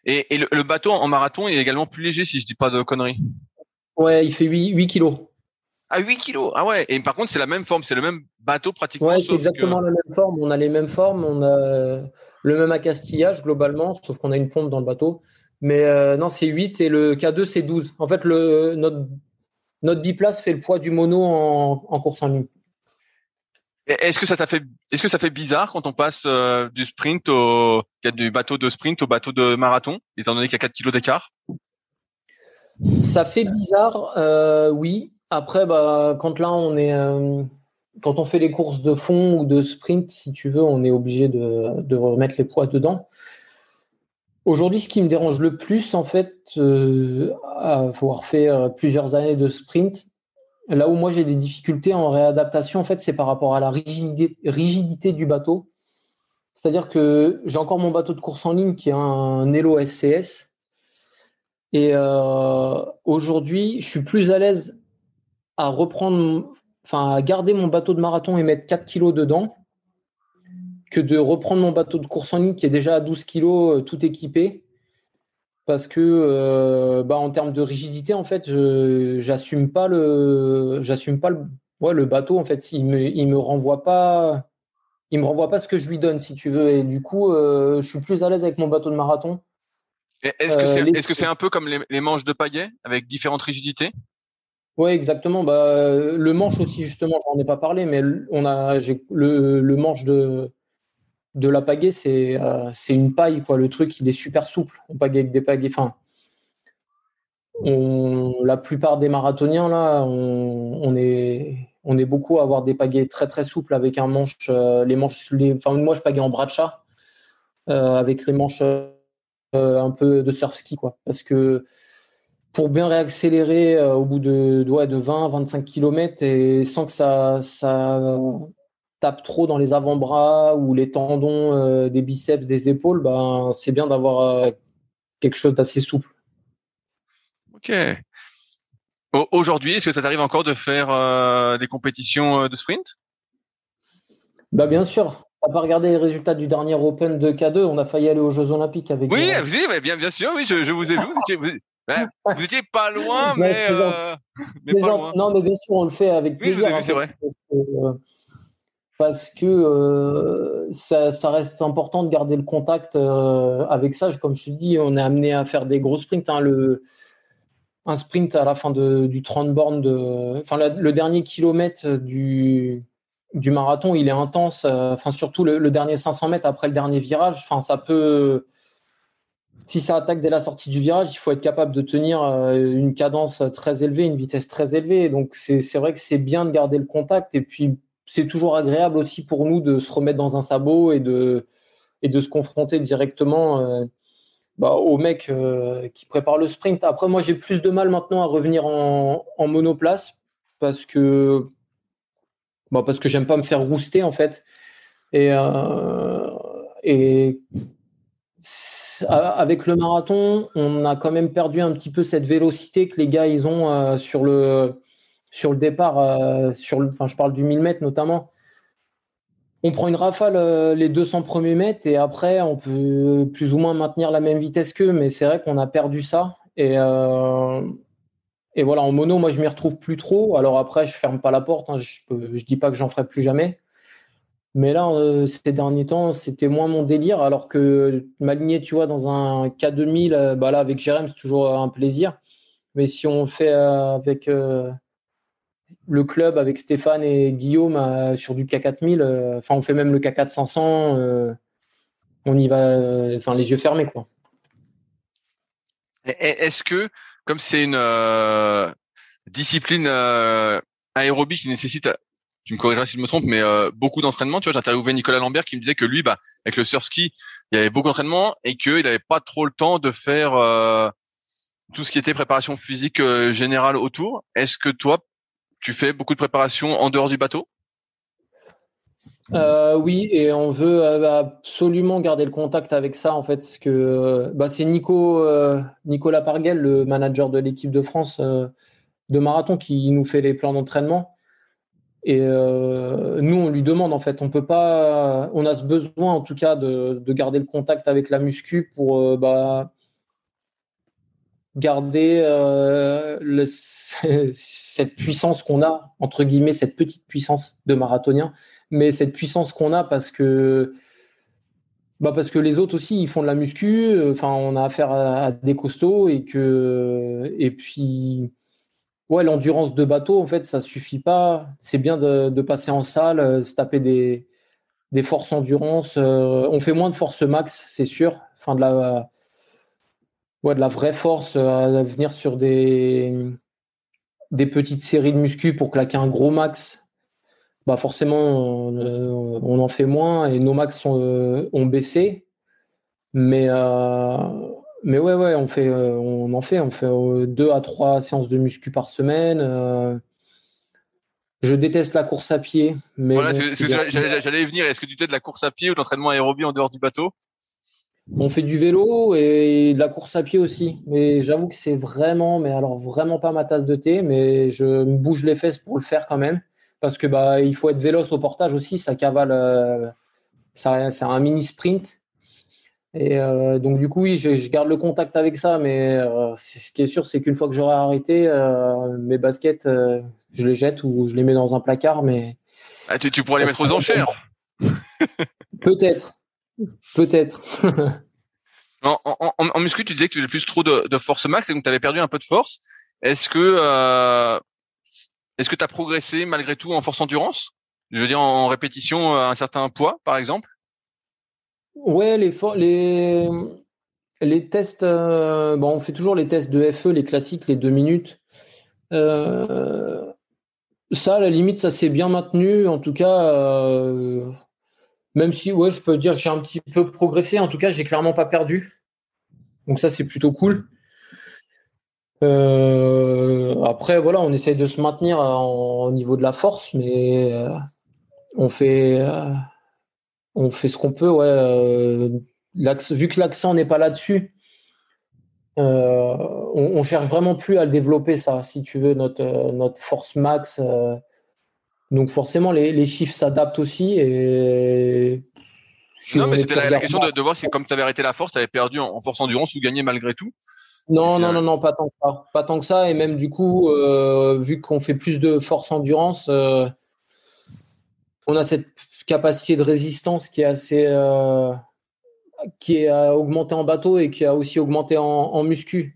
Et, et le, bateau en marathon est également plus léger, si je dis pas de conneries. Ouais, il fait 8, 8 kilos. Ah, 8 kilos Ah ouais, et par contre, c'est la même forme, c'est le même bateau pratiquement. Ouais, c'est exactement la même forme. On a les mêmes formes, on a le même accastillage globalement, sauf qu'on a une pompe dans le bateau. Mais euh, non, c'est 8 et le K2, c'est 12. En fait, le, notre notre biplace fait le poids du mono en, course en ligne. Est-ce que ça t'a fait, est-ce que ça fait bizarre quand on passe euh, du sprint au, du bateau de sprint au bateau de marathon, étant donné qu'il y a 4 kilos d'écart? Ça fait bizarre, euh, oui. Après, bah, quand là on est, euh, quand on fait les courses de fond ou de sprint, si tu veux, on est obligé de, de remettre les poids dedans. Aujourd'hui, ce qui me dérange le plus, en fait, euh, à avoir fait euh, plusieurs années de sprint, là où moi j'ai des difficultés en réadaptation, en fait, c'est par rapport à la rigidité, du bateau. C'est-à-dire que j'ai encore mon bateau de course en ligne qui est un Nelo SCS. Et euh, aujourd'hui, je suis plus à l'aise à reprendre, enfin, à garder mon bateau de marathon et mettre 4 kilos dedans que de reprendre mon bateau de course en ligne qui est déjà à 12 kg euh, tout équipé. Parce que euh, bah, en termes de rigidité, en fait, je j'assume pas le j'assume pas le, ouais, le bateau. En fait, il me, il me renvoie pas il me renvoie pas ce que je lui donne, si tu veux. Et du coup, euh, je suis plus à l'aise avec mon bateau de marathon. Est-ce que c'est est -ce c'est un peu comme les, manches de pagaie avec différentes rigidités? Oui, exactement. Bah, le manche aussi, justement, j'en ai pas parlé, mais on a le, le manche de, de la pagaie, euh, c'est une paille, quoi. Le truc, il est super souple. On pagaie avec des pagaies. Enfin, la plupart des marathoniens, là, on, est, on est beaucoup à avoir des pagaies très très souples avec un manche. Euh, les manches, enfin, moi, je pagaie en bras de chat euh, avec les manches un peu de surf ski, quoi. Parce que pour bien réaccélérer au bout de, de 20-25 km et sans que ça, ça tape trop dans les avant-bras ou les tendons euh, des biceps, des épaules, ben, c'est bien d'avoir euh, quelque chose d'assez souple. Ok. Aujourd'hui, est-ce que ça t'arrive encore de faire euh, des compétitions de sprint? Bah, Bien sûr. On pas regardé les résultats du dernier Open de K2. On a failli aller aux Jeux Olympiques avec. Oui, bien, bien sûr. Oui, je, vous ai vu. Vous étiez, pas loin, mais, Non, mais bien sûr, on le fait avec plaisir. Oui, c'est vrai. Parce que ça, reste important de garder le contact avec ça. Comme je te dis, on est amené à faire des gros sprints. Hein. le, un sprint à la fin du 30 bornes, enfin le dernier kilomètre du, du marathon, il est intense. Enfin surtout le, dernier 500 mètres après le dernier virage. Enfin ça peut, si ça attaque dès la sortie du virage, il faut être capable de tenir une cadence très élevée, une vitesse très élevée. Donc c'est vrai que c'est bien de garder le contact et puis c'est toujours agréable aussi pour nous de se remettre dans un sabot et de, se confronter directement euh, bah, aux mecs euh, qui préparent le sprint. Après, moi, j'ai plus de mal maintenant à revenir en, monoplace parce que, bah, parce que j'aime pas me faire rouster en fait. Et, euh, et avec le marathon, on a quand même perdu un petit peu cette vélocité que les gars ils ont sur le sur le départ, euh, je parle du 1000 mètres notamment, on prend une rafale euh, les 200 premiers mètres et après, on peut plus ou moins maintenir la même vitesse qu'eux, mais c'est vrai qu'on a perdu ça. Et, euh, voilà, en mono, moi, je m'y retrouve plus trop. Alors après, je ferme pas la porte, hein, je ne dis pas que j'en ferai plus jamais. Mais là, ces derniers temps, c'était moins mon délire, alors que m'aligner, tu vois, dans un K2000, bah là, avec Jérém, c'est toujours un plaisir. Mais si on fait avec le club avec Stéphane et Guillaume euh, sur du K4000. Euh, enfin, on fait même le K4 500. Euh, on y va, enfin, les yeux fermés, quoi. Est-ce que, comme c'est une discipline aérobie qui nécessite tu me corrigeras si je me trompe, mais beaucoup d'entraînement. Tu vois, j'ai interviewé Nicolas Lambert qui me disait que lui, bah, avec le surski, il y avait beaucoup d'entraînement et qu'il n'avait pas trop le temps de faire tout ce qui était préparation physique générale autour. Est-ce que toi, tu fais beaucoup de préparation en dehors du bateau? Euh, oui, et on veut euh, absolument garder le contact avec ça, en fait, parce que euh, bah, c'est Nico, Nicolas Parguel, le manager de l'équipe de France de marathon, qui nous fait les plans d'entraînement. Et nous, on lui demande, en fait, on peut pas, on a ce besoin, en tout cas, de, garder le contact avec la muscu pour bah, garder le, cette puissance qu'on a, entre guillemets, cette petite puissance de marathonien, mais cette puissance qu'on a parce que, bah parce que les autres aussi, ils font de la muscu, enfin, on a affaire à, des costauds et que, et puis, ouais, l'endurance de bateau, en fait, ça suffit pas. C'est bien de, passer en salle, se taper des, des forces endurance. Euh, on fait moins de force max, c'est sûr. De la, ouais, de la vraie force à venir sur des, des petites séries de muscu pour claquer un gros max, bah forcément, on, en fait moins et nos max euh, ont baissé. Mais, euh, mais ouais, ouais, on, fait, euh, on en fait. On fait deux à trois séances de muscu par semaine. je déteste la course à pied. Mais voilà, j'allais y venir. Est-ce que tu fais de la course à pied ou de l'entraînement aérobie en dehors du bateau? On fait du vélo et de la course à pied aussi. Mais j'avoue que c'est vraiment, mais alors vraiment pas ma tasse de thé, mais je me bouge les fesses pour le faire quand même. Parce que bah il faut être véloce au portage aussi, ça cavale, euh, ça, c'est un mini sprint. Et euh, donc du coup oui, je, garde le contact avec ça, mais euh, ce qui est sûr, c'est qu'une fois que j'aurai arrêté, mes baskets, je les jette ou je les mets dans un placard. Mais ah, tu, pourrais les mettre aux enchères. Peut-être. Peut-être. en, en, en, muscu, tu disais que tu avais plus trop de, force max et donc tu avais perdu un peu de force. Est-ce que euh, est-ce que tu as progressé malgré tout en force endurance? Je veux dire en répétition à un certain poids, par exemple? Ouais, les les les tests. Euh, bon, on fait toujours les tests de FE, les classiques, les deux minutes. Euh, ça, à la limite, ça s'est bien maintenu. En tout cas, même si, ouais, je peux dire que j'ai un petit peu progressé. En tout cas, j'ai clairement pas perdu. Donc ça, c'est plutôt cool. Euh, après, voilà, on essaye de se maintenir au niveau de la force, mais euh, on fait, euh, on fait ce qu'on peut. Vu que l'accent n'est pas là-dessus, on, on, cherche vraiment plus à le développer ça. Si tu veux, notre notre force max donc forcément, les, chiffres s'adaptent aussi. Et non, mais c'était la, question de, voir si comme tu avais arrêté la force, tu avais perdu en, force endurance ou gagné malgré tout. Non, non, non, non, pas tant que ça. Pas tant que ça. Et même du coup, euh, vu qu'on fait plus de force endurance, euh, on a cette capacité de résistance qui est assez, qui a augmenté en bateau et qui a aussi augmenté en, muscu,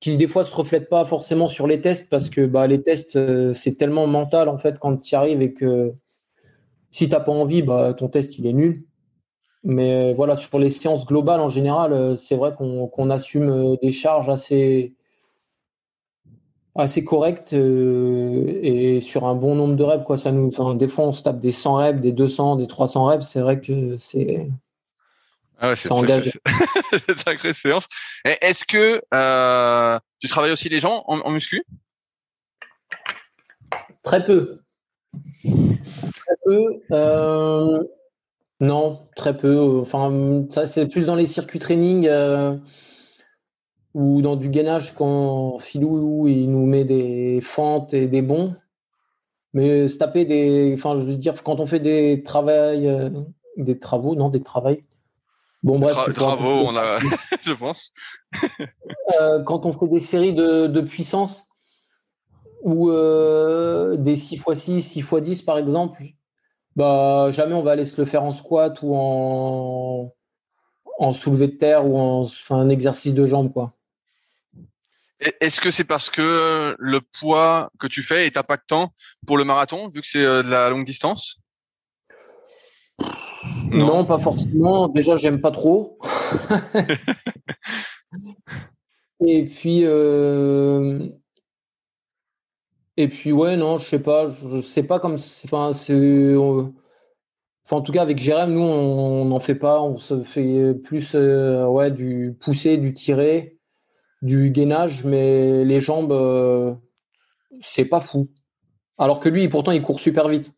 qui des fois se reflète pas forcément sur les tests parce que bah, les tests euh, c'est tellement mental en fait quand tu y arrives et que si t'as pas envie, bah, ton test il est nul. Mais voilà, sur les séances globales en général, euh, c'est vrai qu'on assume euh, des charges assez, correctes et sur un bon nombre de reps. Quoi. Ça nous, des fois, on se tape des 100 reps, des 200, des 300 reps. C'est vrai que c'est ah ouais, c'est une sacrée séance. Est-ce que euh, tu travailles aussi les gens en, muscu? Très peu. Très peu. Euh, non, très peu. Enfin, ça c'est plus dans les circuits training euh, ou dans du gainage quand Filou il nous met des fentes et des bons. Mais se taper des, enfin, je veux dire, quand on fait des travails, des travaux, non, des travails, Bon, bref. travaux, on a, je pense. Euh, quand on fait des séries de, puissance ou euh, des 6x6, 6x10 par exemple, bah, jamais on va aller se le faire en squat ou en, en soulevé de terre ou en un exercice de jambes. quoi. Est-ce que c'est parce que le poids que tu fais est impactant pour le marathon, vu que c'est euh, de la longue distance? Non. pas forcément. Déjà, j'aime pas trop. et puis, euh, et puis, ouais, non, je sais pas. Je sais pas comme. Enfin, c'est. en tout cas, avec Jérém, nous, on n'en fait pas. On se fait plus euh, ouais, du pousser, du tirer, du gainage, mais les jambes, euh, c'est pas fou. Alors que lui, pourtant, il court super vite.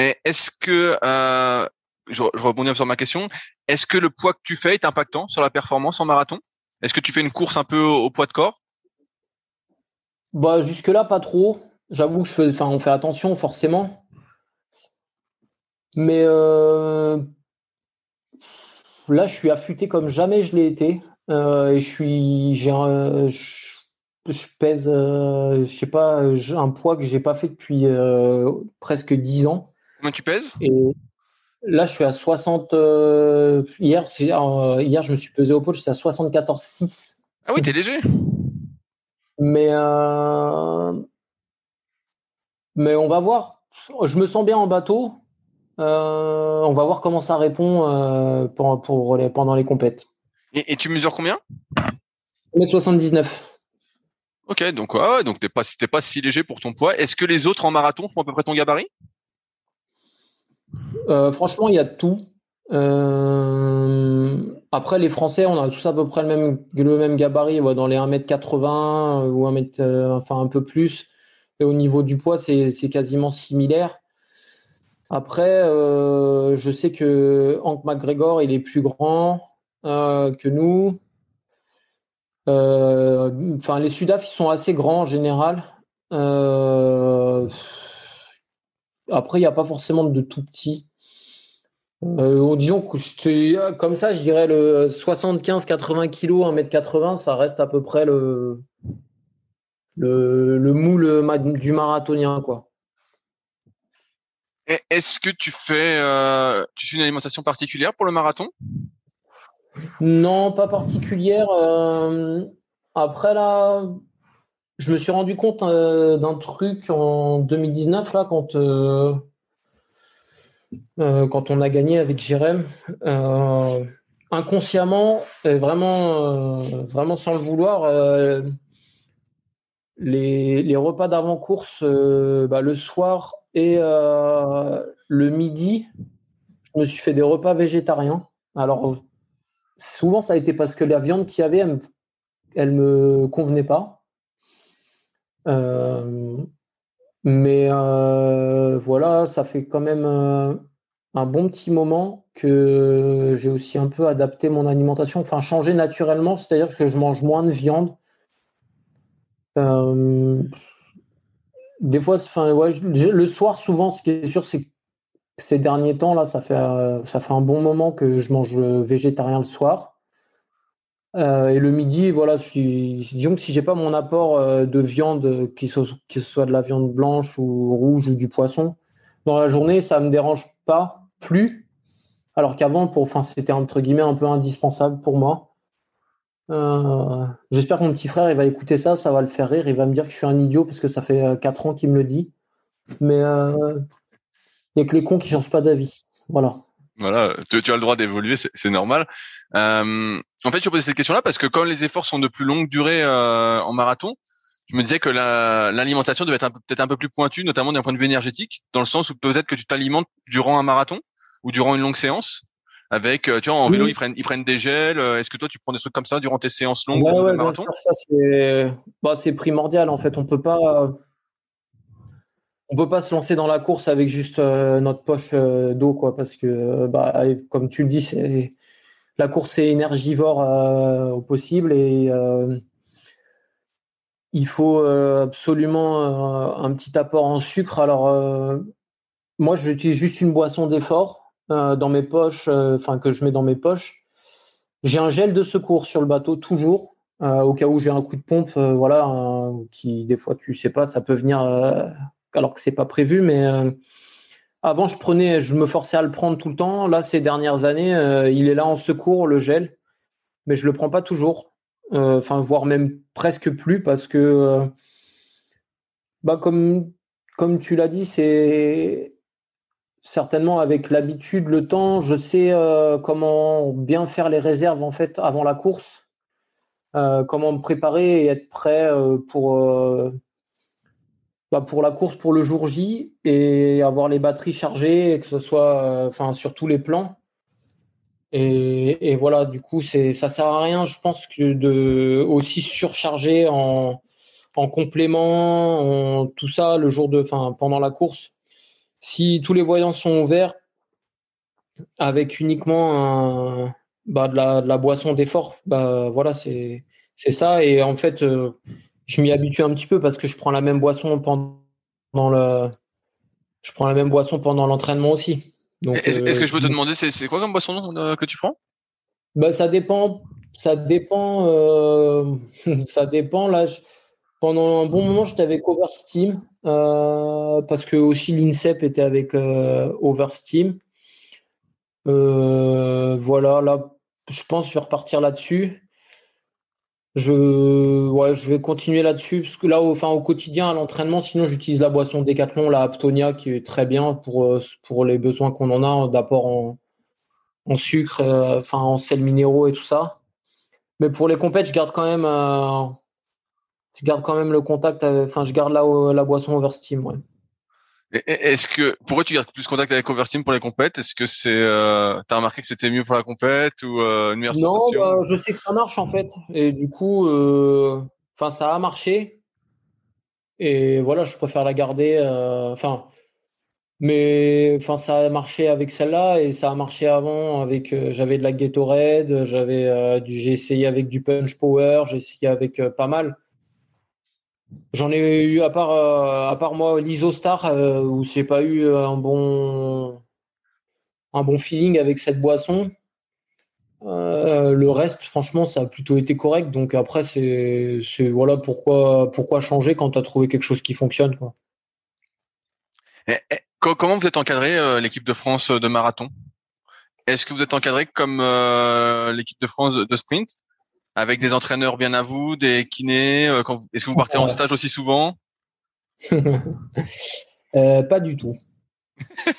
Est-ce que, euh, je, rebondis sur ma question, est-ce que le poids que tu fais est impactant sur la performance en marathon? Est-ce que tu fais une course un peu au, poids de corps? Bah jusque là pas trop. J'avoue que je fais, on fait attention forcément, mais euh, là je suis affûté comme jamais je l'ai été euh, et je suis, j'ai, je, pèse, je sais pas, un poids que j'ai pas fait depuis presque 10 ans. Combien tu pèses? Et Là, je suis à 60. Euh, hier, euh, hier, je me suis pesé au pot, j'étais à 74,6. Ah oui, t'es léger. Mais, euh, mais on va voir. Je me sens bien en bateau. on va voir comment ça répond pour, pour les, pendant les compètes. Et, tu mesures combien? 1m79. Ok, donc ouais, donc t'es pas, pas si léger pour ton poids. Est-ce que les autres en marathon font à peu près ton gabarit? Euh, franchement, il y a tout. Euh, après, les Français, on a tous à peu près le même, gabarit, dans les 1m80 ou 1 m euh, enfin un peu plus. Et au niveau du poids, c'est quasiment similaire. Après, je sais que Hank McGregor, il est plus grand que nous. Enfin, les Sudaf, ils sont assez grands en général. Après, il n'y a pas forcément de tout petit. Euh, disons que comme ça, je dirais le 75-80 kg, 1m80, ça reste à peu près le, le, moule du marathonien. quoi. Est-ce que tu fais, euh, tu fais une alimentation particulière pour le marathon? Non, pas particulière. Euh, après, là, je me suis rendu compte euh, d'un truc en 2019, là, quand, euh, euh, quand on a gagné avec Jérém. inconsciemment, vraiment, vraiment sans le vouloir, les, repas d'avant-course, bah, le soir et le midi, je me suis fait des repas végétariens. Alors, souvent, ça a été parce que la viande qu'il y avait, elle, ne me convenait pas. Euh, mais euh, voilà, ça fait quand même euh, un bon petit moment que j'ai aussi un peu adapté mon alimentation, enfin changé naturellement, c'est-à-dire que je mange moins de viande. des fois, enfin, le soir, souvent, ce qui est sûr, c'est que ces derniers temps, là, ça fait, ça fait un bon moment que je mange végétarien le soir. Euh, et le midi, voilà, disons que si j'ai pas mon apport euh, de viande, soit, que ce soit de la viande blanche ou rouge ou du poisson, dans la journée, ça me dérange pas plus. Alors qu'avant, pour, enfin, c'était entre guillemets un peu indispensable pour moi. Euh, j'espère que mon petit frère il va écouter ça, ça va le faire rire, il va me dire que je suis un idiot parce que ça fait 4 ans qu'il me le dit. Mais euh, il n'y a que les cons qui changent pas d'avis. Voilà. Voilà, tu, as le droit d'évoluer, c'est normal. Euh, en fait, je posé cette question-là parce que quand les efforts sont de plus longue durée euh, en marathon, je me disais que l'alimentation devait être peut-être un peu plus pointue, notamment d'un point de vue énergétique, dans le sens où peut-être que tu t'alimentes durant un marathon ou durant une longue séance. Avec, euh, tu vois, en vélo, ils prennent, ils prennent des gels. Est-ce que toi, tu prends des trucs comme ça durant tes séances longues ouais, ouais, marathon? ça, bah, c'est primordial. En fait, on peut pas on peut pas se lancer dans la course avec juste euh, notre poche euh, d'eau, quoi, parce que, bah, comme tu le dis, c'est la course est énergivore au possible et il faut absolument un petit apport en sucre. Alors, moi, j'utilise juste une boisson d'effort dans mes poches, enfin que je mets dans mes poches. J'ai un gel de secours sur le bateau toujours, au cas où j'ai un coup de pompe, voilà, qui des fois tu sais pas, ça peut venir alors que c'est pas prévu, mais euh, avant je prenais, je me forçais à le prendre tout le temps. Là, ces dernières années, euh, il est là en secours, le gel, mais je le prends pas toujours. Euh, enfin, voire même presque plus parce que, bah, comme, comme tu l'as dit, c'est certainement avec l'habitude, le temps, je sais comment bien faire les réserves en fait avant la course, comment me préparer et être prêt pour bah, pour la course pour le jour J et avoir les batteries chargées, que ce soit euh, sur tous les plans. Et, voilà, du coup, c'est ça sert à rien, je pense, que de aussi surcharger en, en complément, en, tout ça le jour de, pendant la course. Si tous les voyants sont ouverts, avec uniquement un, bah, de, la, boisson d'effort, bah voilà, c'est c'est ça. Et en fait, euh, je m'y habitue un petit peu parce que je prends la même boisson pendant le, je prends la même boisson pendant l'entraînement aussi. Est-ce que je peux te euh, demander, c'est quoi comme boisson euh, que tu prends? Bah, ça dépend, ça dépend, euh, ça dépend. Là, pendant un bon moment, j'étais avec Oversteam parce que aussi l'INSEP était avec Oversteam. voilà, là, je pense que je vais repartir là-dessus. Je, vais continuer là-dessus parce que là, au, quotidien, à l'entraînement, sinon j'utilise la boisson Decathlon, la Aptonia, qui est très bien pour, euh, les besoins qu'on en a d'apport en, en sucre, euh, enfin en sels minéraux et tout ça. Mais pour les compètes, je garde quand même, euh, je garde quand même le contact. Enfin, je garde la, la boisson Oversteam. Ouais. Est-ce que pourquoi tu gardes plus contact avec Overteam pour les compètes? Est-ce que c'est euh, t'as remarqué que c'était mieux pour la compète ou euh, une meilleure Non, bah, je sais que ça marche en fait et du coup, euh, enfin ça a marché et voilà, je préfère la garder. Enfin, mais enfin ça a marché avec celle-là et ça a marché avant avec j'avais de la Gatorade, j'avais du j'ai essayé avec du Punch Power, j'ai essayé avec pas mal. J'en ai eu à part, euh, à part moi l'Isostar euh, où j'ai pas eu un bon, un bon feeling avec cette boisson. Euh, le reste, franchement, ça a plutôt été correct. Donc après, c'est, voilà pourquoi, pourquoi changer quand tu as trouvé quelque chose qui fonctionne. Quoi. comment vous êtes encadré l'équipe de France de marathon? Est-ce que vous êtes encadré comme l'équipe de France de sprint? Avec des entraîneurs bien à vous, des kinés euh, Est-ce que vous partez en stage aussi souvent? Euh, Pas du tout.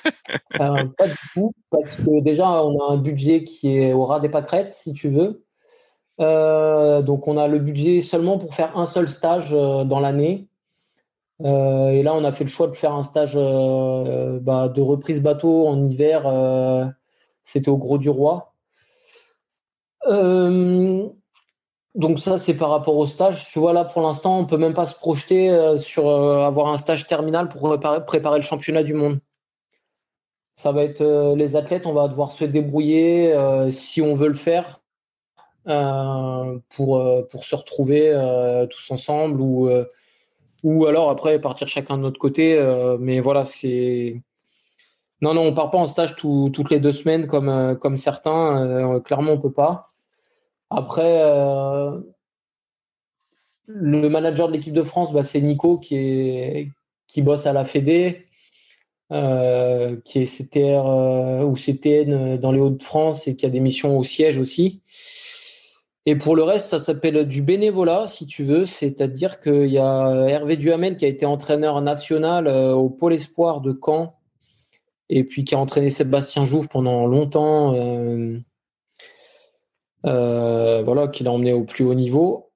Euh, pas du tout, parce que déjà, on a un budget qui est au ras des pâquerettes, si tu veux. donc, on a le budget seulement pour faire un seul stage dans l'année. et là, on a fait le choix de faire un stage bah, de reprise bateau en hiver. C'était au Gros du Roi. Donc ça, c'est par rapport au stage. Tu vois, là, pour l'instant, on peut même pas se projeter euh, sur euh, avoir un stage terminal pour préparer, le championnat du monde. Ça va être euh, les athlètes, on va devoir se débrouiller si on veut le faire pour, pour se retrouver tous ensemble ou, ou alors après partir chacun de notre côté. mais voilà, c'est... Non, non, on part pas en stage toutes les deux semaines comme, comme certains. clairement, on peut pas. Après, euh, le manager de l'équipe de France, bah, c'est Nico qui, bosse à la Fédé. qui est CTR ou CTN dans les Hauts-de-France et qui a des missions au siège aussi. Et pour le reste, ça s'appelle du bénévolat, si tu veux. C'est-à-dire qu'il y a Hervé Duhamel qui a été entraîneur national au Pôle Espoir de Caen et puis qui a entraîné Sébastien Jouve pendant longtemps. Euh, voilà, qu'il a emmené au plus haut niveau.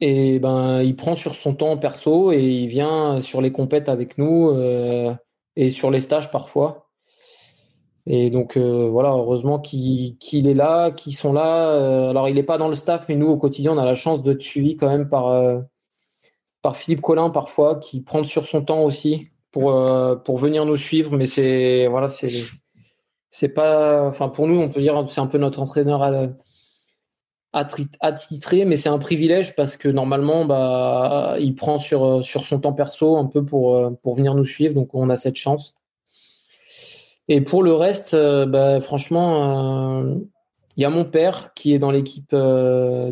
Et ben, il prend sur son temps perso et il vient sur les compètes avec nous euh, et sur les stages parfois. Et donc euh, voilà, heureusement qu'il est là, qu'ils sont là. alors il n'est pas dans le staff, mais nous au quotidien, on a la chance d'être suivi quand même par, par Philippe Collin parfois, qui prend sur son temps aussi pour, pour venir nous suivre. Mais c'est voilà, c'est pas, enfin pour nous, on peut dire c'est un peu notre entraîneur attitré, mais c'est un privilège parce que normalement, bah, il prend sur, euh, sur son temps perso un peu pour, euh, pour venir nous suivre, donc on a cette chance. Et pour le reste, euh, bah, franchement, il y a mon père qui est dans l'équipe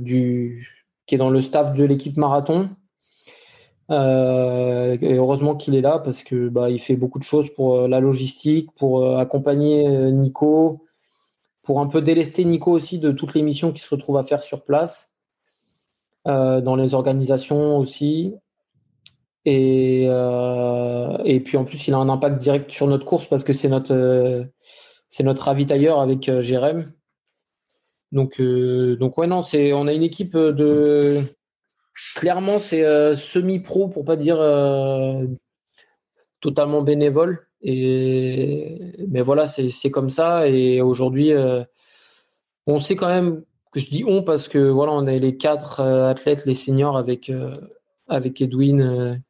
du, qui est dans le staff de l'équipe marathon. et heureusement qu'il est là parce que bah, il fait beaucoup de choses pour la logistique, pour accompagner Nico, pour un peu délester Nico aussi de toutes les missions qu'il se retrouve à faire sur place, euh, dans les organisations aussi. Et, euh, et puis en plus, il a un impact direct sur notre course parce que c'est notre, euh, ravitailleur avec Jérém. Donc, donc ouais, non, on a une équipe de. Clairement, c'est semi-pro pour pas dire totalement bénévole. Mais voilà, c'est comme ça. Et aujourd'hui, euh, on sait quand même que je dis on parce que voilà, on est les quatre euh, athlètes, les seniors avec, euh, avec Edwin,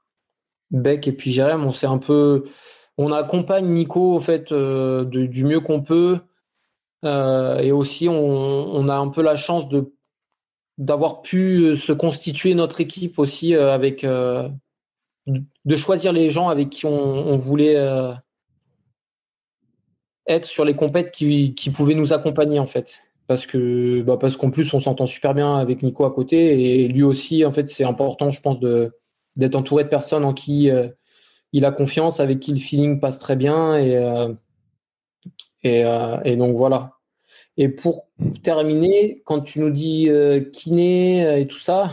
Beck et puis Jérém. On sait un peu, on accompagne Nico fait du mieux qu'on peut. et aussi, on, on, a un peu la chance d'avoir pu se constituer notre équipe aussi avec de choisir les gens avec qui on, voulait euh, être sur les compètes qui, pouvaient nous accompagner en fait. Parce que bah parce qu'en plus on s'entend super bien avec Nico à côté et lui aussi en fait c'est important je pense de d'être entouré de personnes en qui euh, il a confiance, avec qui le feeling passe très bien et euh, donc voilà. Et pour terminer, quand tu nous dis kiné et tout ça,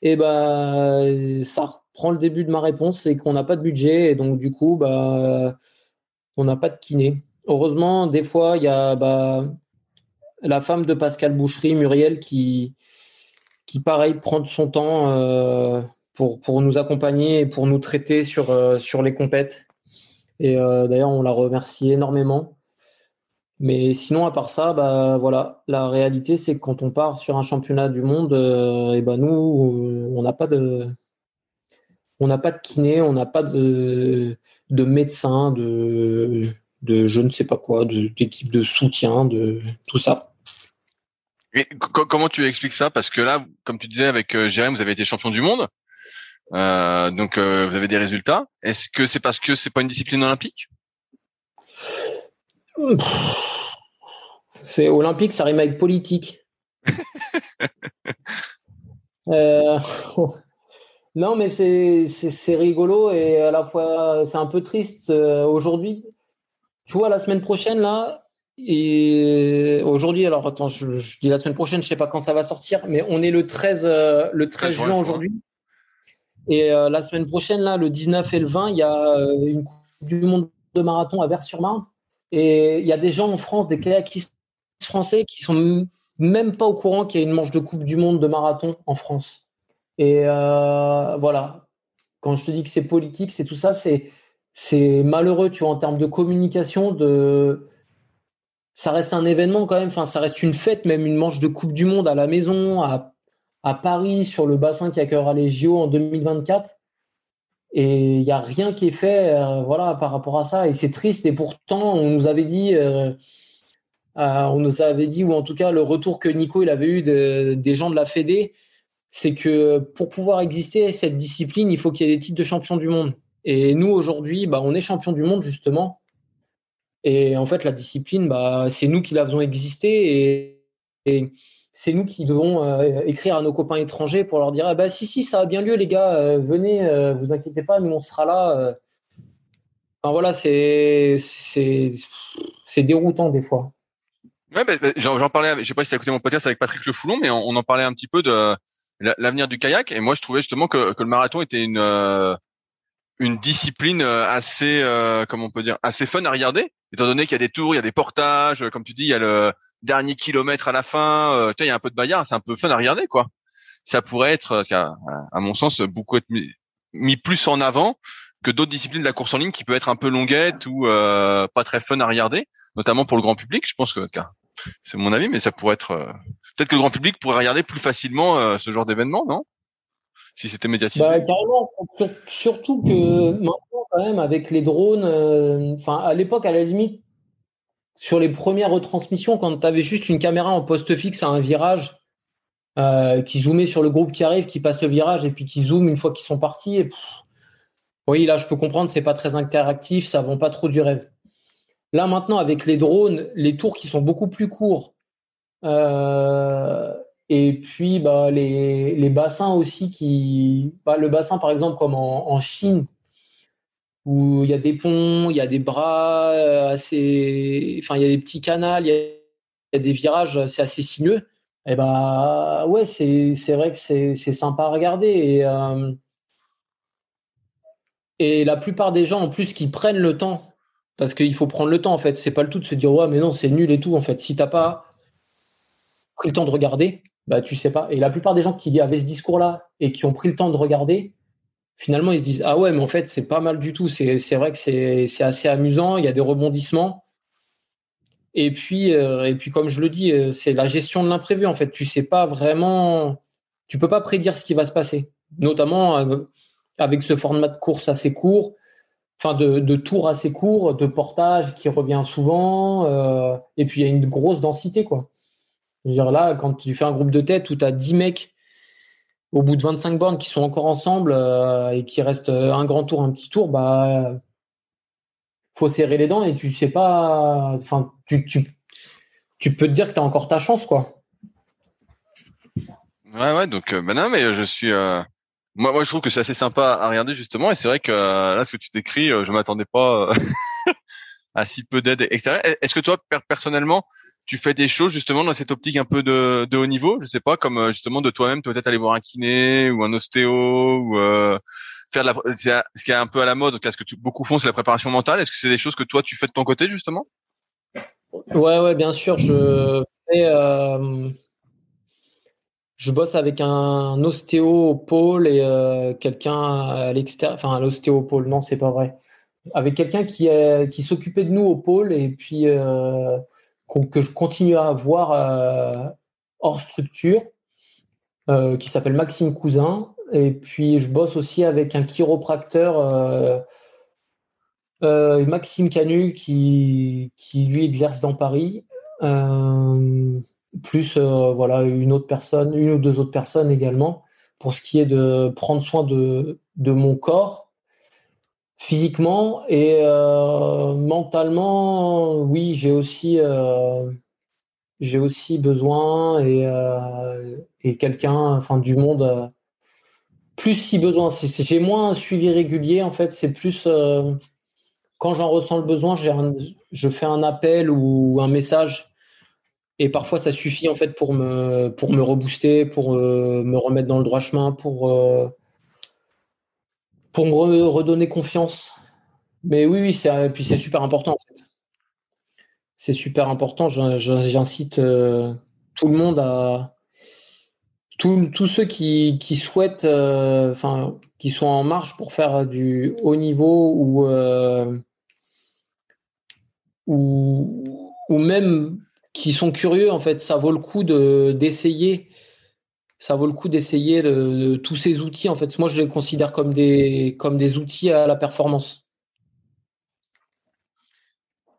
et eh ben ça prend le début de ma réponse, c'est qu'on n'a pas de budget et donc du coup, bah, on n'a pas de kiné. Heureusement, des fois, il y a bah, la femme de Pascal Boucherie, Muriel, qui, qui pareil, prend son temps euh, pour, nous accompagner et pour nous traiter sur, euh, les compètes. Et euh, d'ailleurs, on la remercie énormément. Mais sinon, à part ça, bah voilà, la réalité, c'est que quand on part sur un championnat du monde, nous, on n'a pas de, on n'a pas de kiné, on n'a pas de, de médecin, de, de je ne sais pas quoi, d'équipe de, soutien, de tout ça. Et comment tu expliques ça? Parce que là, comme tu disais avec euh, Jérém, vous avez été champion du monde, euh, donc euh, vous avez des résultats. Est-ce que c'est parce que c'est pas une discipline olympique? C'est olympique, ça rime avec politique. euh, non, mais c'est rigolo et à la fois c'est un peu triste euh, aujourd'hui. Tu vois, la semaine prochaine, là, et aujourd'hui, alors attends, je, dis la semaine prochaine, je sais pas quand ça va sortir, mais on est le 13, euh, le 13 juin aujourd'hui. Et euh, la semaine prochaine, là, le 19 et le 20, il y a une Coupe du Monde de marathon à Vers-sur-Marne. Et il y a des gens en France, des kayakistes français, qui sont même pas au courant qu'il y a une manche de Coupe du Monde de marathon en France. Et euh, voilà, quand je te dis que c'est politique, c'est tout ça, c'est malheureux, tu vois, en termes de communication, de ça reste un événement quand même. Enfin, ça reste une fête, même une manche de Coupe du Monde à la maison, à, à Paris, sur le bassin qui accueillera les JO en 2024. Et il n'y a rien qui est fait, euh, voilà, par rapport à ça. Et c'est triste. Et pourtant, on nous avait dit, euh, on nous avait dit, ou en tout cas, le retour que Nico il avait eu des gens de la Fédé, c'est que pour pouvoir exister cette discipline, il faut qu'il y ait des titres de champion du monde. Et nous, aujourd'hui, bah, on est champion du monde, justement. Et en fait, la discipline, bah, c'est nous qui la faisons exister et, c'est nous qui devons euh, écrire à nos copains étrangers pour leur dire ah bah, si, si, ça a bien lieu, les gars, euh, venez, euh, vous inquiétez pas, nous, on sera là. Enfin, voilà, c'est déroutant des fois. Ouais, j'en parlais, je sais pas si tu as écouté mon podcast avec Patrick Le Foulon, mais on, en parlait un petit peu de l'avenir du kayak. Et moi, je trouvais justement que, que le marathon était une euh, une discipline euh, assez, euh, comment on peut dire, assez fun à regarder, étant donné qu'il y a des tours, il y a des portages, comme tu dis, il y a le dernier kilomètre à la fin, euh, il y a un peu de bagarre, c'est un peu fun à regarder, quoi. Ça pourrait être, à, mon sens, beaucoup être mis, plus en avant que d'autres disciplines de la course en ligne qui peut être un peu longuette ou euh, pas très fun à regarder, notamment pour le grand public. Je pense que c'est mon avis, mais ça pourrait être euh, peut-être que le grand public pourrait regarder plus facilement euh, ce genre d'événement, non? Si c'était médiatisé. Bah, carrément. Surtout que maintenant, quand même, avec les drones, enfin à l'époque, à la limite, sur les premières retransmissions, quand tu avais juste une caméra en poste fixe à un virage. qui zoomait sur le groupe qui arrive, qui passe le virage et puis qui zoome une fois qu'ils sont partis. Oui, là, je peux comprendre, c'est pas très interactif, ça vend pas trop du rêve. Là, maintenant, avec les drones, les tours qui sont beaucoup plus courts, euh, et puis bah, les, bassins aussi qui. Bah, le bassin, par exemple, comme en, Chine, où il y a des ponts, il y a des bras euh, assez. Enfin, il y a des petits canals, il y a, des virages, c'est assez sinueux. Et eh bah ouais, c'est vrai que c'est sympa à regarder. Et, euh, et la plupart des gens, en plus, qui prennent le temps, parce qu'il faut prendre le temps, en fait. C'est pas le tout de se dire, ouais, mais non, c'est nul et tout, en fait. Si t'as pas le temps de regarder, bah, tu sais pas. Et la plupart des gens qui avaient ce discours-là et qui ont pris le temps de regarder, finalement, ils se disent, ah ouais, mais en fait, c'est pas mal du tout. C'est vrai que c'est assez amusant, il y a des rebondissements. Et puis, euh, et puis comme je le dis, euh, c'est la gestion de l'imprévu, en fait. Tu sais pas vraiment, tu peux pas prédire ce qui va se passer. Notamment, euh, avec ce format de course assez court, enfin de, de tour assez court, de portage qui revient souvent, et puis il y a une grosse densité, quoi. Je veux dire, là, quand tu fais un groupe de tête où tu as 10 mecs au bout de 25 bornes qui sont encore ensemble euh, et qui restent un grand tour, un petit tour, bah faut serrer les dents et tu sais pas. Enfin, tu, tu, tu peux te dire que tu as encore ta chance, quoi. Ouais, ouais, donc, euh, ben non, mais je suis, euh, moi, moi, je trouve que c'est assez sympa à regarder justement, et c'est vrai que euh, là, ce que tu décris, euh, je m'attendais pas euh, à si peu d'aide extérieure. Est-ce que toi, personnellement, tu fais des choses justement dans cette optique un peu de, haut niveau Je sais pas, comme justement de toi-même, peut-être aller voir un kiné ou un ostéo ou faire de la, ce qui est un peu à la mode, ce que beaucoup font, c'est la préparation mentale. Est-ce que c'est des choses que toi tu fais de ton côté justement? Ouais, ouais, bien sûr. Je fais je bosse avec un ostéo au pôle et euh, quelqu'un à l'extérieur. Enfin, l'ostéo au pôle, non, c'est pas vrai. Avec quelqu'un qui, qui s'occupait de nous au pôle et puis euh, que je continue à voir euh, hors structure, qui s'appelle Maxime Cousin. Et puis, je bosse aussi avec un chiropracteur, Maxime Canu, qui, qui lui exerce dans Paris plus euh, voilà une autre personne, une ou deux autres personnes également, pour ce qui est de prendre soin de, de mon corps physiquement et euh, mentalement. Oui, j'ai aussi euh, j'ai aussi besoin et, et quelqu'un, enfin du monde. plus si besoin, j'ai moins un suivi régulier en fait, c'est plus quand j'en ressens le besoin, je fais un appel ou un message et parfois, ça suffit en fait pour me, pour me rebooster, pour euh, me remettre dans le droit chemin, pour, euh, pour me redonner confiance. Mais oui, oui, c'est, puis c'est super important. C'est super important. J'incite euh, tout le monde à. Tous ceux qui, souhaitent, enfin, qui sont en marche pour faire du haut niveau ou, ou, ou même qui sont curieux, en fait, ça vaut le coup de, d'essayer. Ça vaut le coup d'essayer tous ces outils. En fait, moi, je les considère comme des, comme des outils à la performance.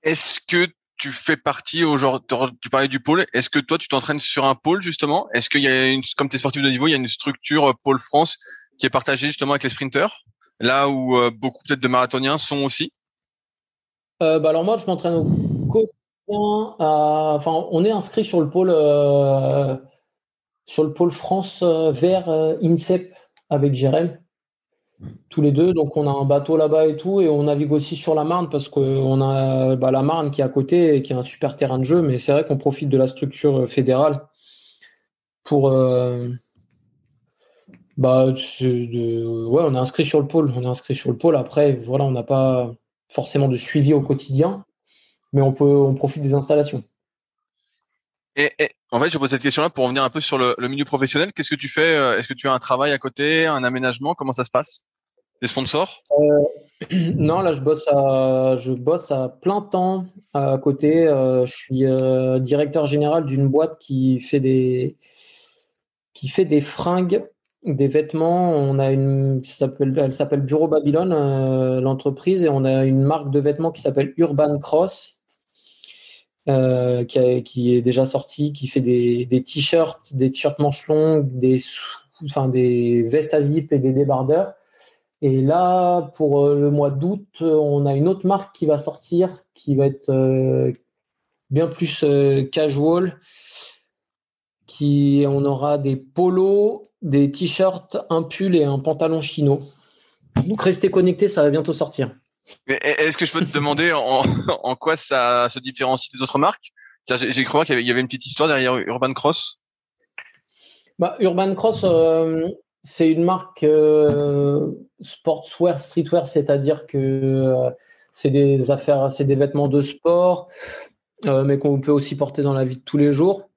Est-ce que tu fais partie aujourd'hui, tu parlais du pôle, est-ce que toi tu t'entraînes sur un pôle justement? Est-ce qu'il y a une, comme tu es sportif de niveau, il y a une structure euh, pôle France qui est partagée justement avec les sprinteurs, là où euh, beaucoup peut-être de marathoniens sont aussi? Euh, bah Alors moi je m'entraîne au enfin, on est inscrit sur le pôle, euh, sur le pôle France euh, vers euh, INSEP avec Jérém. tous les deux. Donc on a un bateau là-bas et tout, et on navigue aussi sur la Marne parce qu'on a bah, la Marne qui est à côté et qui est un super terrain de jeu. Mais c'est vrai qu'on profite de la structure fédérale pour. Euh, bah, ouais, on est inscrit sur le pôle. On est inscrit sur le pôle. Après, voilà, on n'a pas forcément de suivi au quotidien, mais on peut, on profite des installations. Et, en fait, je pose cette question-là pour revenir un peu sur le, milieu professionnel. Qu'est-ce que tu fais euh, Est-ce que tu as un travail à côté, un aménagement? Comment ça se passe? Les sponsors? Euh, Non, là, je bosse à, je bosse à plein temps à côté. Euh, je suis directeur général d'une boîte qui fait des, qui fait des fringues, des vêtements. On a une, elle s'appelle Bureau Babylone, l'entreprise, et on a une marque de vêtements qui s'appelle Urban Cross euh, qui, est déjà sorti, qui fait des, t-shirts, des t-shirts manches longues, des, enfin, des vestes à zip et des débardeurs. Et là, pour euh, le mois d'août, on a une autre marque qui va sortir, qui va être euh, bien plus casual. Qui, on aura des polos, des t-shirts, un pull et un pantalon chino. Donc restez connectés, ça va bientôt sortir. Est-ce que je peux te demander en, quoi ça se différencie des autres marques? J'ai cru qu'il y avait une petite histoire derrière Urban Cross. Bah, Urban Cross, euh, c'est une marque euh, sportswear, streetwear, c'est-à-dire que euh, c'est des affaires, c'est des vêtements de sport, mais qu'on peut aussi porter dans la vie de tous les jours.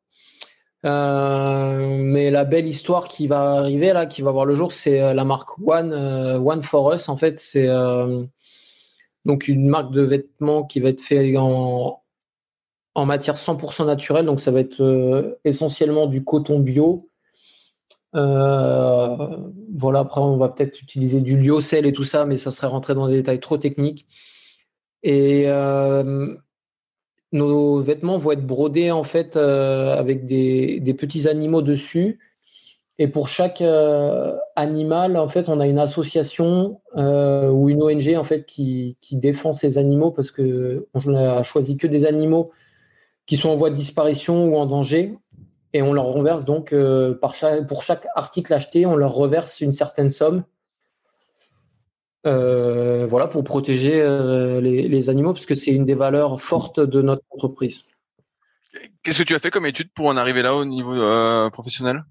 mais la belle histoire qui va arriver là, qui va voir le jour, c'est la marque One, One for Us. En fait, c'est donc une marque de vêtements qui va être fait en, matière 100% naturelle. Donc ça va être euh, essentiellement du coton bio. Euh, voilà, après on va peut-être utiliser du lyocell et tout ça, mais ça serait rentrer dans des détails trop techniques. Et euh, nos vêtements vont être brodés en fait avec des, petits animaux dessus et pour chaque euh, animal, en fait, on a une association euh, ou une ONG en fait qui, défend ces animaux parce que on a choisi que des animaux qui sont en voie de disparition ou en danger. Et on leur reverse donc euh, pour chaque article acheté, on leur reverse une certaine somme. voilà pour protéger les, animaux parce que c'est une des valeurs fortes de notre entreprise. Qu'est-ce que tu as fait comme étude pour en arriver là au niveau professionnel?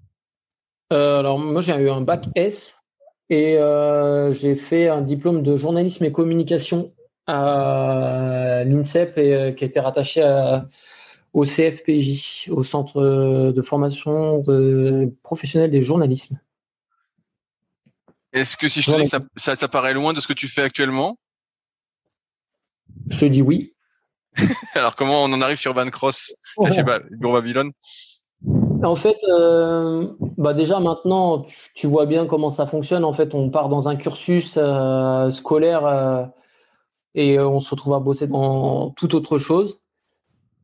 Euh, alors moi j'ai eu un bac S et euh, j'ai fait un diplôme de journalisme et communication à l'INSEP et euh, qui était rattaché au CFPJ, au Centre de formation de professionnels des journalismes. Est-ce que si je te dis que ça, ça, paraît loin de ce que tu fais actuellement? Je te dis oui. Alors comment on en arrive sur Van Cross, oh. chez Babylone en fait, euh, bah déjà maintenant, tu, vois bien comment ça fonctionne. En fait, on part dans un cursus euh, scolaire euh, et on se retrouve à bosser dans toute autre chose.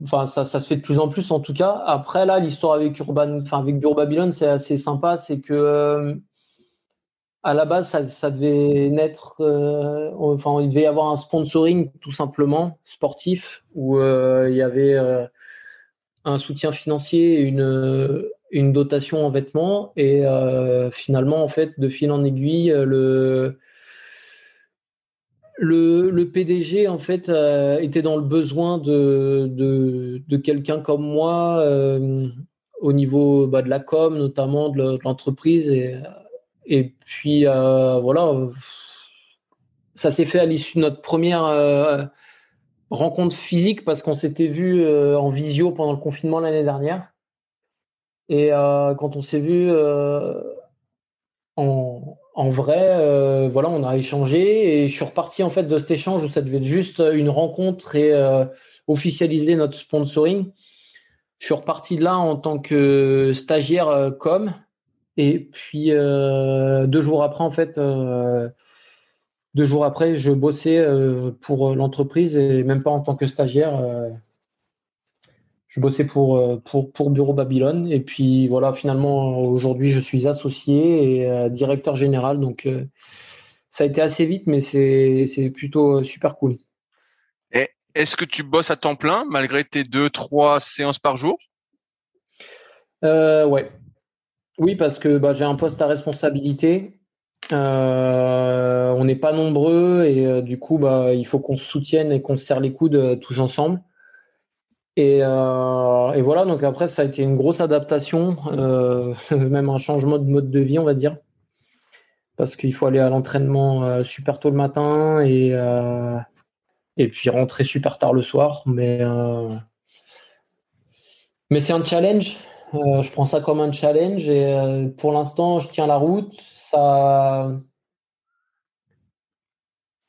Enfin, ça, ça, se fait de plus en plus en tout cas. Après, là, l'histoire avec Urban, enfin avec Bureau Babylone, c'est assez sympa. C'est que à la base, ça, ça devait naître. enfin, il devait y avoir un sponsoring tout simplement sportif où il y avait un soutien financier une, une dotation en vêtements. Et euh, finalement, en fait, de fil en aiguille, le, le, le PDG, en fait, euh, était dans le besoin de, quelqu'un comme moi euh, au niveau bah, de la com, notamment de l'entreprise. Et, et puis, voilà, ça s'est fait à l'issue de notre première rencontre physique parce qu'on s'était vu euh, en visio pendant le confinement l'année dernière. Et euh, quand on s'est vu euh, en, vrai, voilà, on a échangé et je suis reparti en fait de cet échange où ça devait être juste une rencontre et officialiser notre sponsoring. Je suis reparti de là en tant que stagiaire com. Et puis deux jours après, en fait, deux jours après, je bossais euh, pour euh, l'entreprise et même pas en tant que stagiaire. Euh, je bossais pour, pour, pour, Bureau Babylone. Et puis voilà, finalement, aujourd'hui, je suis associé et directeur général. Donc, ça a été assez vite, mais c'est plutôt super cool. Et est-ce que tu bosses à temps plein malgré tes deux, trois séances par jour? Ouais. Oui, parce que bah, j'ai un poste à responsabilité on n'est pas nombreux et du coup, bah, il faut qu'on se soutienne et qu'on se serre les coudes tous ensemble. Et, voilà, donc après, ça a été une grosse adaptation, même un changement de mode de vie, on va dire parce qu'il faut aller à l'entraînement euh, super tôt le matin et, euh, puis rentrer super tard le soir. Euh, mais c'est un challenge. je prends ça comme un challenge et pour l'instant, je tiens la route. Ça.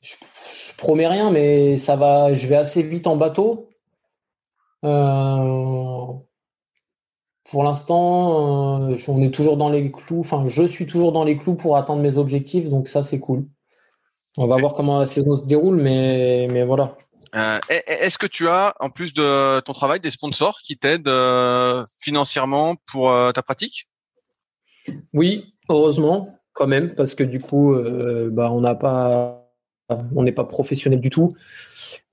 Je, je, promets rien, mais ça va. Je vais assez vite en bateau. Pour l'instant, euh, on est toujours dans les clous. Enfin, je suis toujours dans les clous pour atteindre mes objectifs, donc ça c'est cool. On va voir comment la saison se déroule, mais, mais voilà. Euh, est-ce que tu as, en plus de ton travail, des sponsors qui t'aident euh, financièrement pour ta pratique? Oui, heureusement, quand même, parce que du coup, bah, on n'a pas, on n'est pas professionnel du tout.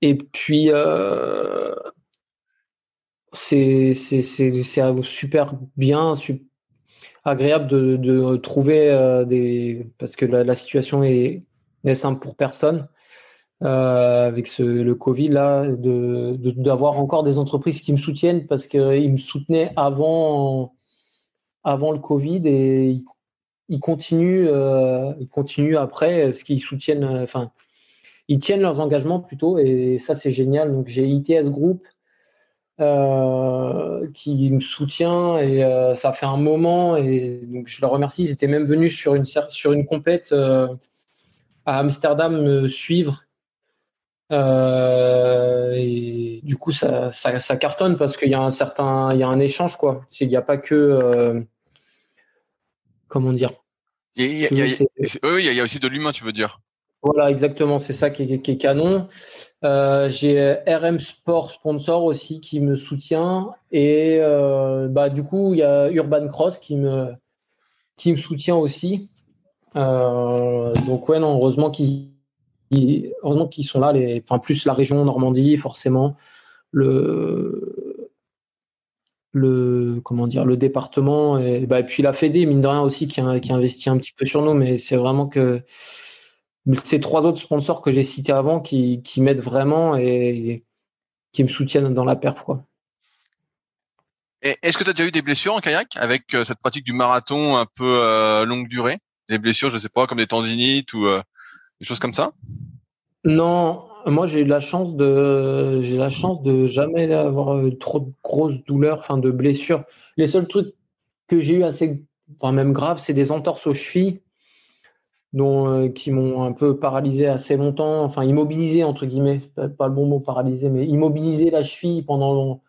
Et puis, c'est super bien, agréable de, trouver euh, des. Parce que la, situation est, simple pour personne. Euh, avec ce, le Covid là, d'avoir encore des entreprises qui me soutiennent parce qu'ils me soutenaient avant, avant le Covid et ils, continuent, euh, ils continuent après, ce qu'ils soutiennent, enfin, ils tiennent leurs engagements plutôt et ça c'est génial. Donc j'ai ITS Group euh, qui me soutient et euh, ça fait un moment et donc je le remercie. Ils étaient même venus sur une sur une compète euh, à Amsterdam me suivre et du coup ça, ça, ça cartonne parce qu'il y a un certain il y a un échange quoi. Il n'y a pas que comment dire. Il y, a, il, y a, il y a aussi de l'humain, tu veux dire. Voilà, exactement, c'est ça qui est, qui est canon. Euh, j'ai RM Sport sponsor aussi qui me soutient et euh, bah, du coup il y a Urban Cross qui me qui me soutient aussi. Euh, donc ouais non heureusement qu'ils heureusement qu'ils sont là les enfin plus la région Normandie forcément le le comment dire le département et, bah, et puis la Fédé mine de rien aussi qui, investit un petit peu sur nous. Mais c'est vraiment que ces trois autres sponsors que j'ai cités avant qui, qui m'aident vraiment et qui me soutiennent dans la perf. Est-ce que tu as déjà eu des blessures en kayak avec euh, cette pratique du marathon un peu euh, longue durée? Des blessures, je sais pas, comme des tendinites ou euh, des choses comme ça? Non, moi j'ai eu la chance de la chance de jamais avoir trop de grosses douleurs, enfin de blessures. Les seuls trucs que j'ai eu assez, enfin même graves, c'est des entorses aux chevilles dont, euh, qui m'ont un peu paralysé assez longtemps, enfin immobilisé entre guillemets, pas, le bon mot paralysé, mais immobilisé la cheville pendant,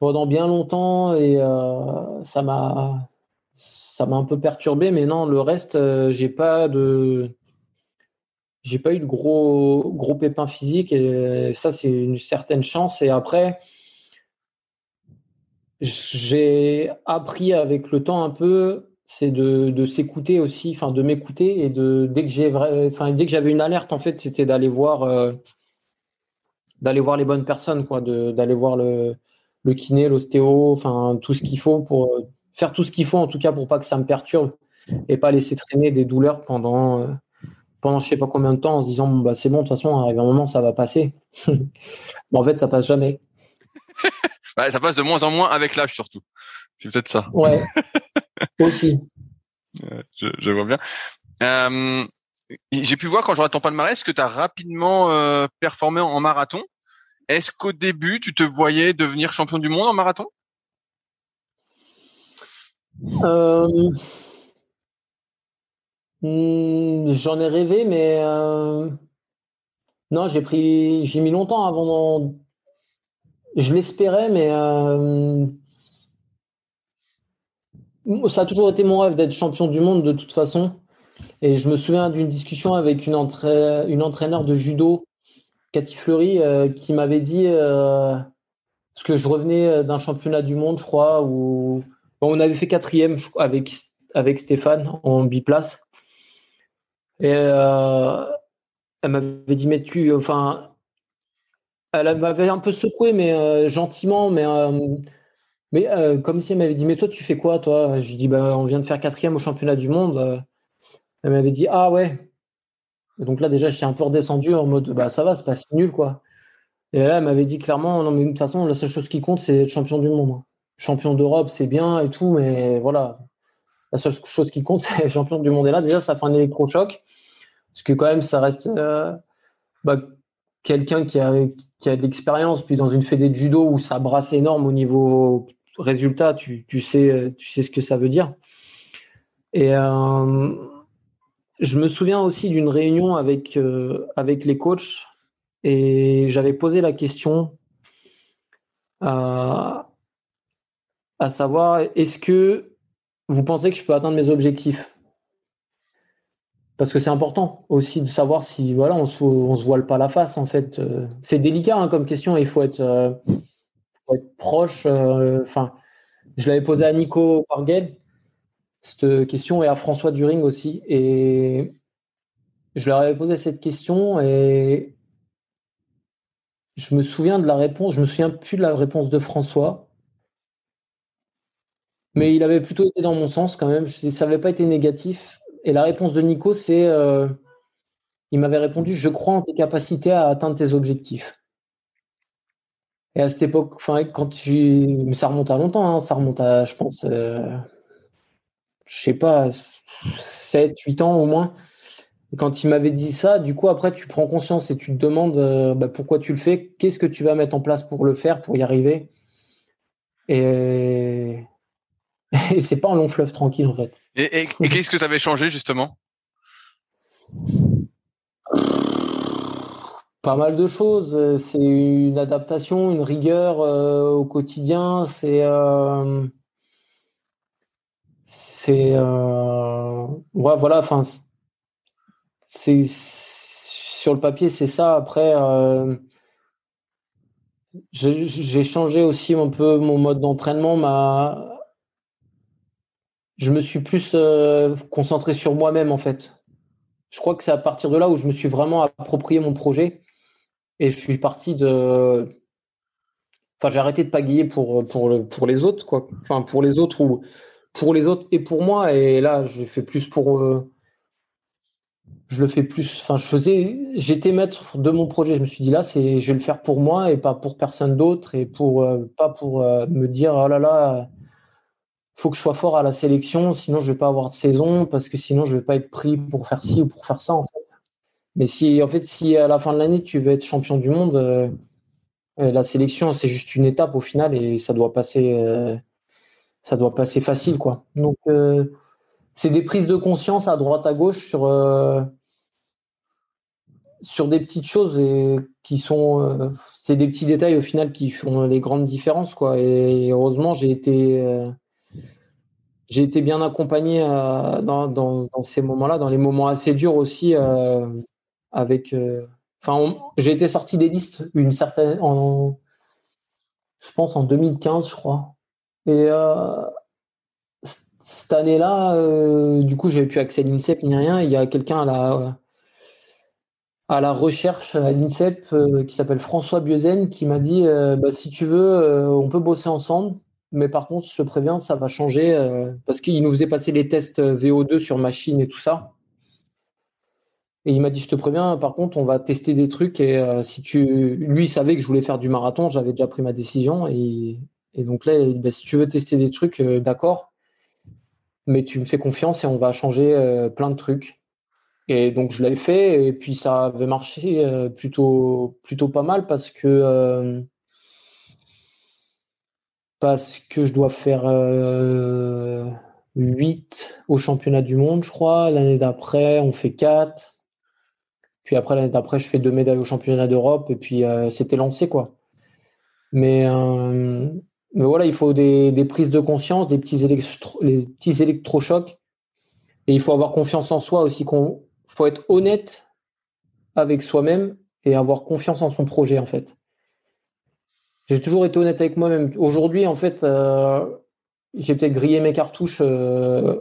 pendant bien longtemps et euh, ça m'a ça m'a un peu perturbé, mais non, le reste, euh, j'ai pas de j'ai pas eu de gros gros pépins physiques et ça c'est une certaine chance. Et après j'ai appris avec le temps un peu c'est de, de s'écouter aussi, enfin de m'écouter et de dès que j'ai enfin dès que j'avais une alerte en fait, c'était d'aller voir euh, d'aller voir les bonnes personnes quoi, d'aller voir le, le kiné, l'ostéo, enfin tout ce qu'il faut pour euh, faire tout ce qu'il faut en tout cas pour pas que ça me perturbe et pas laisser traîner des douleurs pendant euh, pendant je sais pas combien de temps en se disant bah c'est bon de toute façon arrive un moment ça va passer. en fait ça passe jamais. ça passe de moins en moins avec l'âge surtout. C'est peut-être ça. Ouais. Aussi. Je, vois bien. Euh, j'ai pu voir quand je regarde ton palmarès que tu as rapidement euh, performé en marathon. Est-ce qu'au début, tu te voyais devenir champion du monde en marathon? Euh, hmm, J'en ai rêvé, mais non, j'ai pris, j'ai mis longtemps avant. Je l'espérais, mais ça a toujours été mon rêve d'être champion du monde de toute façon. Et je me souviens d'une discussion avec une, une entraîneur de judo, Cathy Fleury, euh, qui m'avait dit euh, parce que je revenais euh, d'un championnat du monde, je crois, où on avait fait quatrième avec, avec Stéphane en biplace. Et elle m'avait dit, mais tu, enfin, elle m'avait un peu secoué, mais gentiment, mais mais euh, comme si elle m'avait dit, mais toi, tu fais quoi, toi? Je lui dis, bah, on vient de faire quatrième au championnat du monde. Elle m'avait dit Ah ouais. donc là, déjà, j'étais un peu redescendu en mode Bah ça va, c'est pas si nul, quoi. Et là, elle m'avait dit clairement Non, mais de toute façon, la seule chose qui compte, c'est être champion du monde. Hein. Champion d'Europe, c'est bien et tout, mais voilà. La seule chose qui compte, c'est champion du monde. Et là, déjà, ça fait un électrochoc. Parce que quand même, ça reste euh, bah, quelqu'un qui a, qui a de l'expérience, puis dans une fédé de judo où ça brasse énorme au niveau résultat, tu, tu, sais, tu sais ce que ça veut dire. Et euh, je me souviens aussi d'une réunion avec, euh, avec les coachs. Et j'avais posé la question à, à savoir est-ce que vous pensez que je peux atteindre mes objectifs? Parce que c'est important aussi de savoir si voilà on se, se voile pas la face en fait. Euh, c'est délicat hein, comme question il faut être, euh, proche. Euh, enfin, je l'avais posé à Nico Parguel cette question et à François During aussi et je leur avais posé cette question et je me souviens de la réponse. Je me souviens plus de la réponse de François. Mais il avait plutôt été dans mon sens quand même. Ça n'avait pas été négatif. Et la réponse de Nico, c'est euh, il m'avait répondu Je crois en tes capacités à atteindre tes objectifs. Et à cette époque, enfin, quand. Mais ça remonte à longtemps, hein, ça remonte à, je pense, euh, je sais pas, 7, 8 ans au moins. Quand il m'avait dit ça, du coup, après, tu prends conscience et tu te demandes euh, bah, pourquoi tu le fais, qu'est-ce que tu vas mettre en place pour le faire, pour y arriver? Et Et c'est pas un long fleuve tranquille en fait. Et, qu'est-ce que tu avais changé justement? Pas mal de choses. C'est une adaptation, une rigueur euh, au quotidien. C'est euh, c'est euh, ouais voilà. Enfin c'est sur le papier c'est ça. Après j'ai changé aussi un peu mon mode d'entraînement, ma je me suis plus euh, concentré sur moi-même en fait. Je crois que c'est à partir de là où je me suis vraiment approprié mon projet et je suis parti de. Enfin, j'ai arrêté de pagayer pour pour le, pour les autres quoi. Enfin, pour les autres ou pour les autres et pour moi. Et là, je fais plus pour. Euh, je le fais plus. Enfin, je faisais. J'étais maître de mon projet. Je me suis dit là, c'est je vais le faire pour moi et pas pour personne d'autre et pour euh, pas pour me dire oh là là faut que je sois fort à la sélection, sinon je vais pas avoir de saison parce que sinon je vais pas être pris pour faire ci ou pour faire ça en fait. Mais si en fait si à la fin de l'année tu veux être champion du monde, euh, euh, la sélection c'est juste une étape au final et ça doit passer euh, ça doit passer facile quoi. Donc c'est des prises de conscience à droite à gauche sur sur des petites choses et qui sont c'est des petits détails au final qui font les grandes différences quoi. Et heureusement j'ai été j'ai été bien accompagné euh, dans, ces moments-là, dans les moments assez durs aussi, euh, avec. Euh, enfin, j'ai été sorti des listes une certaine, en, je pense en 2015, je crois. Et cette année-là, du coup, j'avais pu accès à l'INSEP ni rien. Il y a quelqu'un à la à la recherche à l'INSEP qui s'appelle François Bieuzen qui m'a dit bah, si tu veux, on peut bosser ensemble. Mais par contre, je te préviens, ça va changer euh, parce qu'il nous faisait passer les tests euh, VO2 sur machine et tout ça. Et il m'a dit, je te préviens, par contre, on va tester des trucs. Et euh, si tu, lui, il savait que je voulais faire du marathon, j'avais déjà pris ma décision. Et, donc là, bah, si tu veux tester des trucs, d'accord. Mais tu me fais confiance et on va changer plein de trucs. Et donc je l'avais fait et puis ça avait marché plutôt plutôt pas mal parce que parce que je dois faire 8 euh, au championnat du monde, je crois. L'année d'après, on fait 4. Puis après, l'année d'après, je fais deux médailles au championnat d'Europe. Et puis, euh, c'était lancé, quoi. Mais, euh, mais voilà, il faut des, prises de conscience, des petits, les petits électrochocs. Et il faut avoir confiance en soi aussi. Il faut être honnête avec soi-même et avoir confiance en son projet, en fait. J'ai toujours été honnête avec moi-même. Aujourd'hui, en fait, euh, j'ai peut-être grillé mes cartouches euh,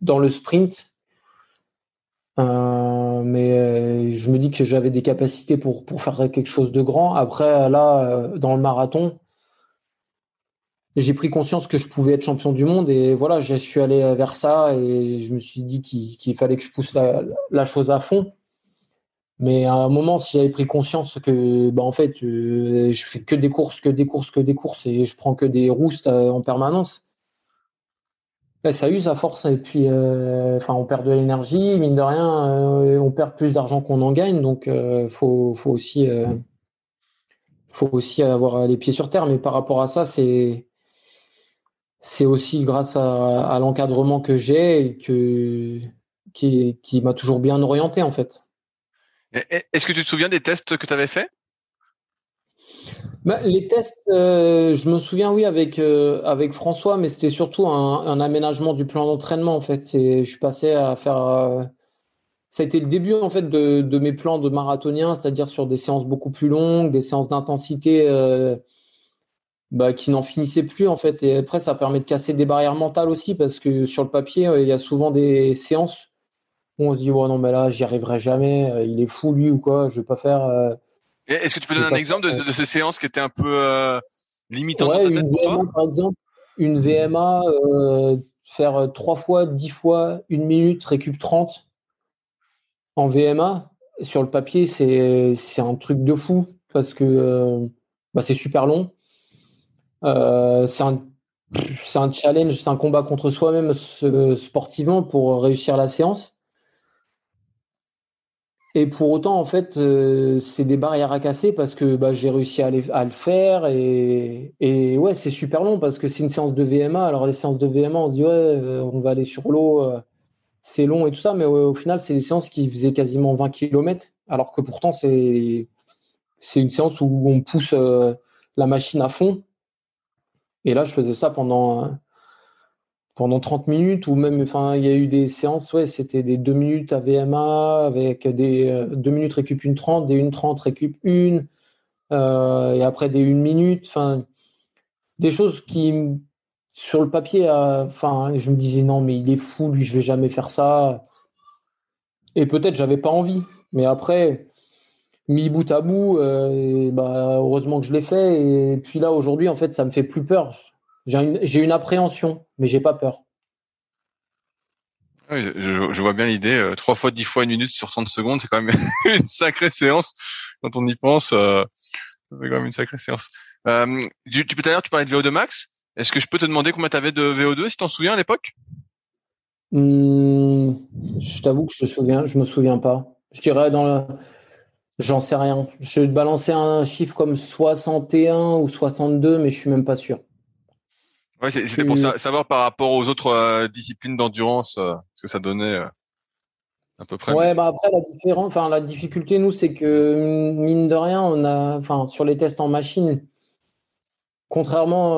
dans le sprint. Euh, mais je me dis que j'avais des capacités pour, pour faire quelque chose de grand. Après, là, dans le marathon, j'ai pris conscience que je pouvais être champion du monde et voilà, je suis allé vers ça et je me suis dit qu'il fallait que je pousse la, chose à fond. Mais à un moment, si j'avais pris conscience que, bah, en fait, euh, je fais que des courses, que des courses, que des courses et je prends que des roustes euh, en permanence, bah, ça use à force et puis, euh, enfin, on perd de l'énergie, mine de rien, on perd plus d'argent qu'on en gagne, donc faut, faut aussi, faut aussi avoir les pieds sur terre. Mais par rapport à ça, c'est c'est aussi grâce à, l'encadrement que j'ai et que, qui, qui m'a toujours bien orienté en fait. Est-ce que tu te souviens des tests que tu avais faits? Bah, les tests, euh, je me souviens, oui, avec, euh, François, mais c'était surtout un, aménagement du plan d'entraînement, en fait. Je suis passé à faire. Euh, ça a été le début, en fait, de, mes plans de marathonien, c'est-à-dire sur des séances beaucoup plus longues, des séances d'intensité bah, qui n'en finissait plus en fait. Et après, ça permet de casser des barrières mentales aussi parce que sur le papier, il y a souvent des séances on se dit oh non mais là, j'y arriverai jamais. Euh, il est fou lui ou quoi. Je vais pas faire. Euh, est-ce que tu peux donner un exemple de, ces séances qui étaient un peu euh, limitantes ouais, une VMA, par exemple, une VMA, faire trois fois, dix fois, une minute, récup 30 en VMA. Sur le papier, c'est un truc de fou parce que bah, c'est super long. Euh, c'est un, un, challenge, c'est un combat contre soi-même sportivement pour réussir la séance. Et pour autant, en fait, euh, c'est des barrières à casser parce que bah, j'ai réussi à, le faire. Et, et ouais, c'est super long parce que c'est une séance de VMA. Alors, les séances de VMA, on se dit, ouais, euh, on va aller sur l'eau, c'est long et tout ça. Mais au final, c'est des séances qui faisaient quasiment 20 km. Alors que pourtant, c'est une séance où on pousse la machine à fond. Et là, je faisais ça pendant, pendant 30 minutes, ou même, enfin, il y a eu des séances, ouais, c'était des 2 minutes à VMA, avec des 2 euh, minutes récup 1 30, des 1 30 récup 1, euh, et après des 1 minute, enfin, des choses qui, sur le papier, enfin, je me disais non, mais il est fou, lui, je vais jamais faire ça. Et peut-être j'avais pas envie, mais après, mis bout à bout, euh, bah, heureusement que je l'ai fait. Et puis là, aujourd'hui, en fait, ça me fait plus peur. J'ai une, une, appréhension, mais j'ai pas peur. Oui, je, vois bien l'idée. Euh, trois fois, dix fois une minute sur 30 secondes, c'est quand même une sacrée séance. Quand on y pense, euh, c'est quand même une sacrée séance. Euh, tu, tout à l'heure, tu parlais de VO2 max. Est-ce que je peux te demander combien tu avais de VO2, si tu t'en souviens à l'époque? Mmh, Je t'avoue que je me souviens, je me souviens pas. Je dirais dans le J'en sais rien. Je balancer un chiffre comme 61 ou 62, mais je suis même pas sûr. Ouais, c'était pour savoir par rapport aux autres euh, disciplines d'endurance euh, ce que ça donnait euh, à peu près. Ouais, bah après la différence, enfin la difficulté nous, c'est que mine de rien, on a, enfin sur les tests en machine, contrairement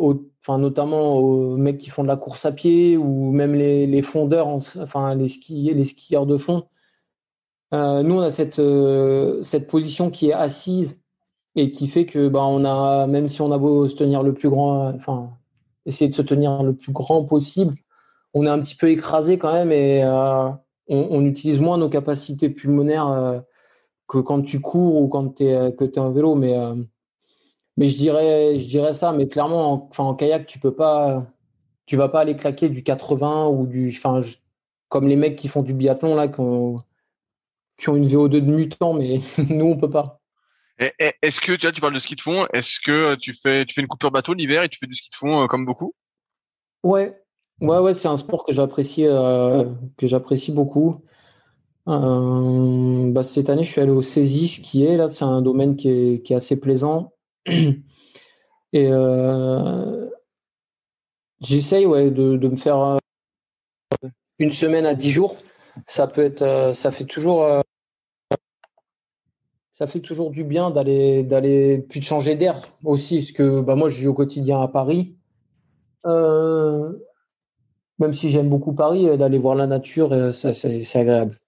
aux, enfin notamment aux mecs qui font de la course à pied ou même les, les fondeurs, enfin les skieurs, les skieurs de fond, nous, on a cette, cette position qui est assise et qui fait que bah, on a, même si on a beau se tenir le plus grand, enfin, essayer de se tenir le plus grand possible, on est un petit peu écrasé quand même et euh, on, utilise moins nos capacités pulmonaires que quand tu cours ou quand tu es, es en vélo. Mais, je, dirais, ça, mais clairement, en, kayak, tu peux pas, tu vas pas aller claquer du 80 ou du, enfin, comme les mecs qui font du biathlon là, qui ont une VO2 de mutant, mais nous, on peut pas. Est-ce que tu, vois, tu parles de ski de fond Est-ce que tu fais, tu fais une coupure bateau l'hiver et tu fais du ski de fond euh, comme beaucoup? Ouais, ouais, ouais, c'est un sport que j'apprécie, euh, que j'apprécie beaucoup. Euh, bah, cette année, je suis allé au Saisy qui est là, c'est un domaine qui est, assez plaisant. Et j'essaye ouais, de, de, me faire une semaine à dix jours ça peut être, euh, ça fait toujours, euh, ça fait toujours du bien d'aller, d'aller, puis de changer d'air aussi, parce que bah, moi je vis au quotidien à Paris. Euh, même si j'aime beaucoup Paris, d'aller voir la nature, ça, c'est, agréable.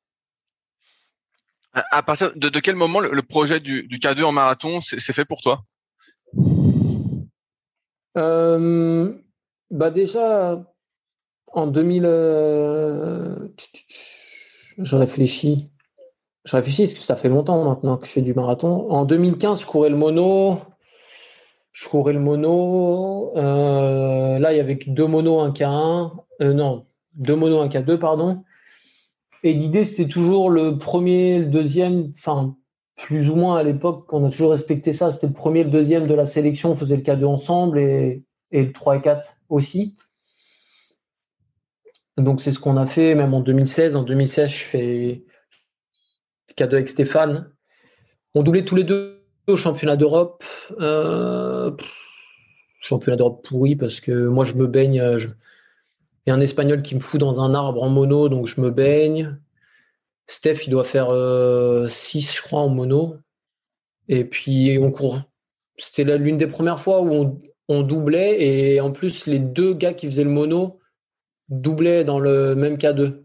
À partir de, quel moment le, projet du, du, K2 en marathon c'est, fait pour toi? Bah déjà en 2000, je réfléchis. Je réfléchis parce que ça fait longtemps maintenant que je fais du marathon. En 2015, je courais le mono. je courais le mono. là, il y avait deux monos, un K1. non, deux monos, un K2, pardon. Et l'idée, c'était toujours le premier, le deuxième, enfin, plus ou moins à l'époque, on a toujours respecté ça. C'était le premier, le deuxième de la sélection, on faisait le K2 ensemble et, et le 3 et 4 aussi. Donc, c'est ce qu'on a fait, même en 2016. En 2016, je fais K2 avec Stéphane. On doublait tous les deux au championnat d'Europe. Euh, championnat d'Europe pourri parce que moi, je me baigne. Il y a un Espagnol qui me fout dans un arbre en mono, donc je me baigne. Steph, il doit faire 6, euh, je crois, en mono. Et puis, on court. C'était l'une des premières fois où on, doublait. Et en plus, les deux gars qui faisaient le mono doublaient dans le même K2.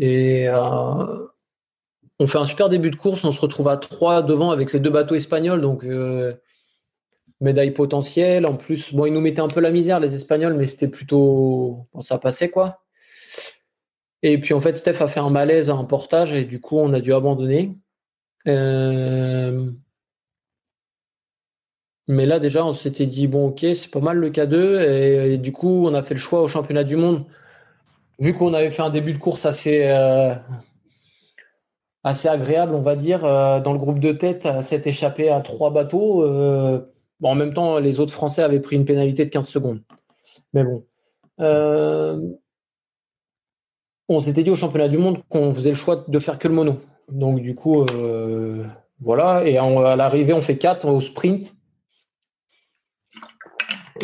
Et euh, on fait un super début de course. On se retrouve à 3 devant avec les deux bateaux espagnols. Donc, euh, médaille potentielle. En plus, bon, ils nous mettaient un peu la misère, les Espagnols, mais c'était plutôt. Bon, ça passait, quoi. Et puis, en fait, Steph a fait un malaise à un portage et du coup, on a dû abandonner. Euh, mais là, déjà, on s'était dit, bon, ok, c'est pas mal le K2. Et, du coup, on a fait le choix au championnat du monde. Vu qu'on avait fait un début de course assez, euh, assez agréable, on va dire, euh, dans le groupe de tête, s'est échappé à trois bateaux en même temps, les autres Français avaient pris une pénalité de 15 secondes. Mais bon. Euh, on s'était dit au championnat du monde qu'on faisait le choix de faire que le mono. Donc du coup, euh, voilà. Et à l'arrivée, on fait 4 au sprint.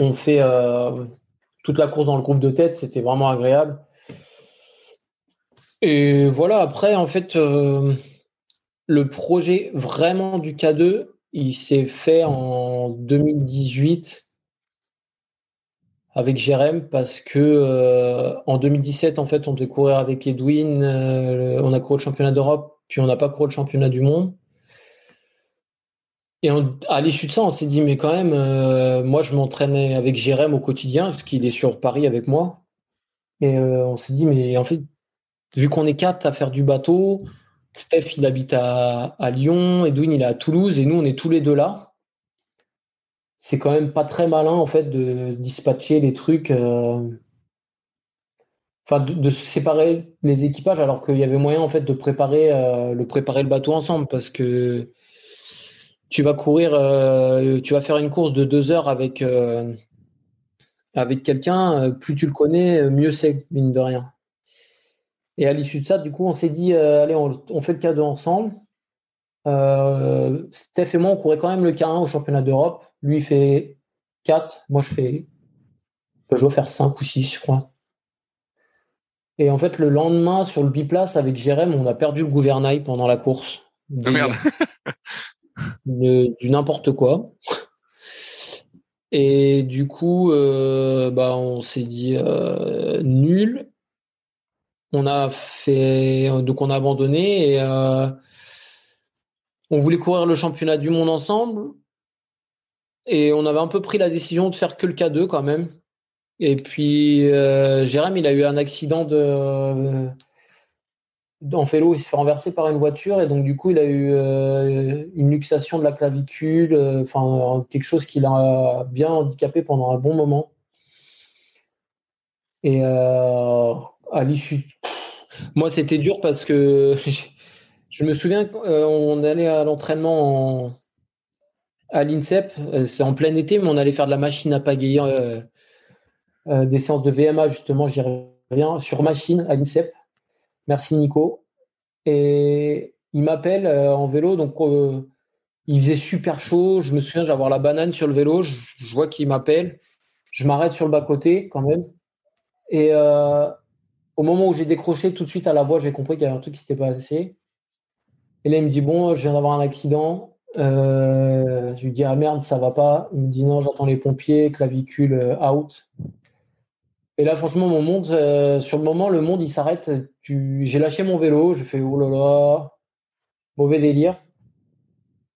On fait euh, toute la course dans le groupe de tête. C'était vraiment agréable. Et voilà, après, en fait, le projet vraiment du K2, il s'est fait en 2018 avec Jérém parce que euh, en 2017 en fait on devait courir avec Edwin, euh, on a couru le championnat d'Europe, puis on n'a pas couru le championnat du monde. Et à l'issue de ça, on s'est dit mais quand même, euh, moi je m'entraînais avec Jérém au quotidien parce qu'il est sur Paris avec moi. Et on s'est dit mais en fait vu qu'on est quatre à faire du bateau, Steph, il habite à, Lyon, Edwin, il est à Toulouse, et nous, on est tous les deux là. C'est quand même pas très malin, en fait, de dispatcher les trucs. Euh, enfin, de, séparer les équipages, alors qu'il y avait moyen, en fait, de préparer, euh, le préparer le bateau ensemble, parce que tu vas courir, euh, tu vas faire une course de deux heures avec, avec quelqu'un, plus tu le connais, mieux c'est, mine de rien. Et à l'issue de ça, du coup, on s'est dit, euh, allez, on, fait le K2 ensemble. Euh, Steph et moi, on courait quand même le K1 au championnat d'Europe. Lui, il fait 4. Moi, je fais. Je dois faire 5 ou 6, je crois. Et en fait, le lendemain, sur le biplace avec Jérém, on a perdu le gouvernail pendant la course. Oh merde Du n'importe quoi. Et du coup, euh, bah, on s'est dit nul. On a fait, donc on a abandonné et euh, on voulait courir le championnat du monde ensemble. Et on avait un peu pris la décision de faire que le K2 quand même. Et puis, euh, Jérém, il a eu un accident de, en vélo, il s'est fait renverser par une voiture et donc du coup il a eu euh, une luxation de la clavicule, enfin quelque chose qui l'a bien handicapé pendant un bon moment. Et à l'issue. Moi, c'était dur parce que je me souviens qu'on allait à l'entraînement à l'INSEP, euh, c'est en plein été, mais on allait faire de la machine à pagayer, euh, euh, des séances de VMA, justement, j'y reviens, sur machine à l'INSEP. Merci Nico. Et il m'appelle en vélo, donc il faisait super chaud. Je me souviens, j'avais la banane sur le vélo, je, je vois qu'il m'appelle. Je m'arrête sur le bas-côté quand même. Et au moment où j'ai décroché, tout de suite à la voix, j'ai compris qu'il y avait un truc qui s'était passé. Et là, il me dit Bon, je viens d'avoir un accident. Euh, je lui dis Ah merde, ça va pas. Il me dit Non, j'entends les pompiers, clavicule euh, out. Et là, franchement, mon monde, euh, sur le moment, le monde, il s'arrête. J'ai lâché mon vélo, je fais Oh là là, mauvais délire.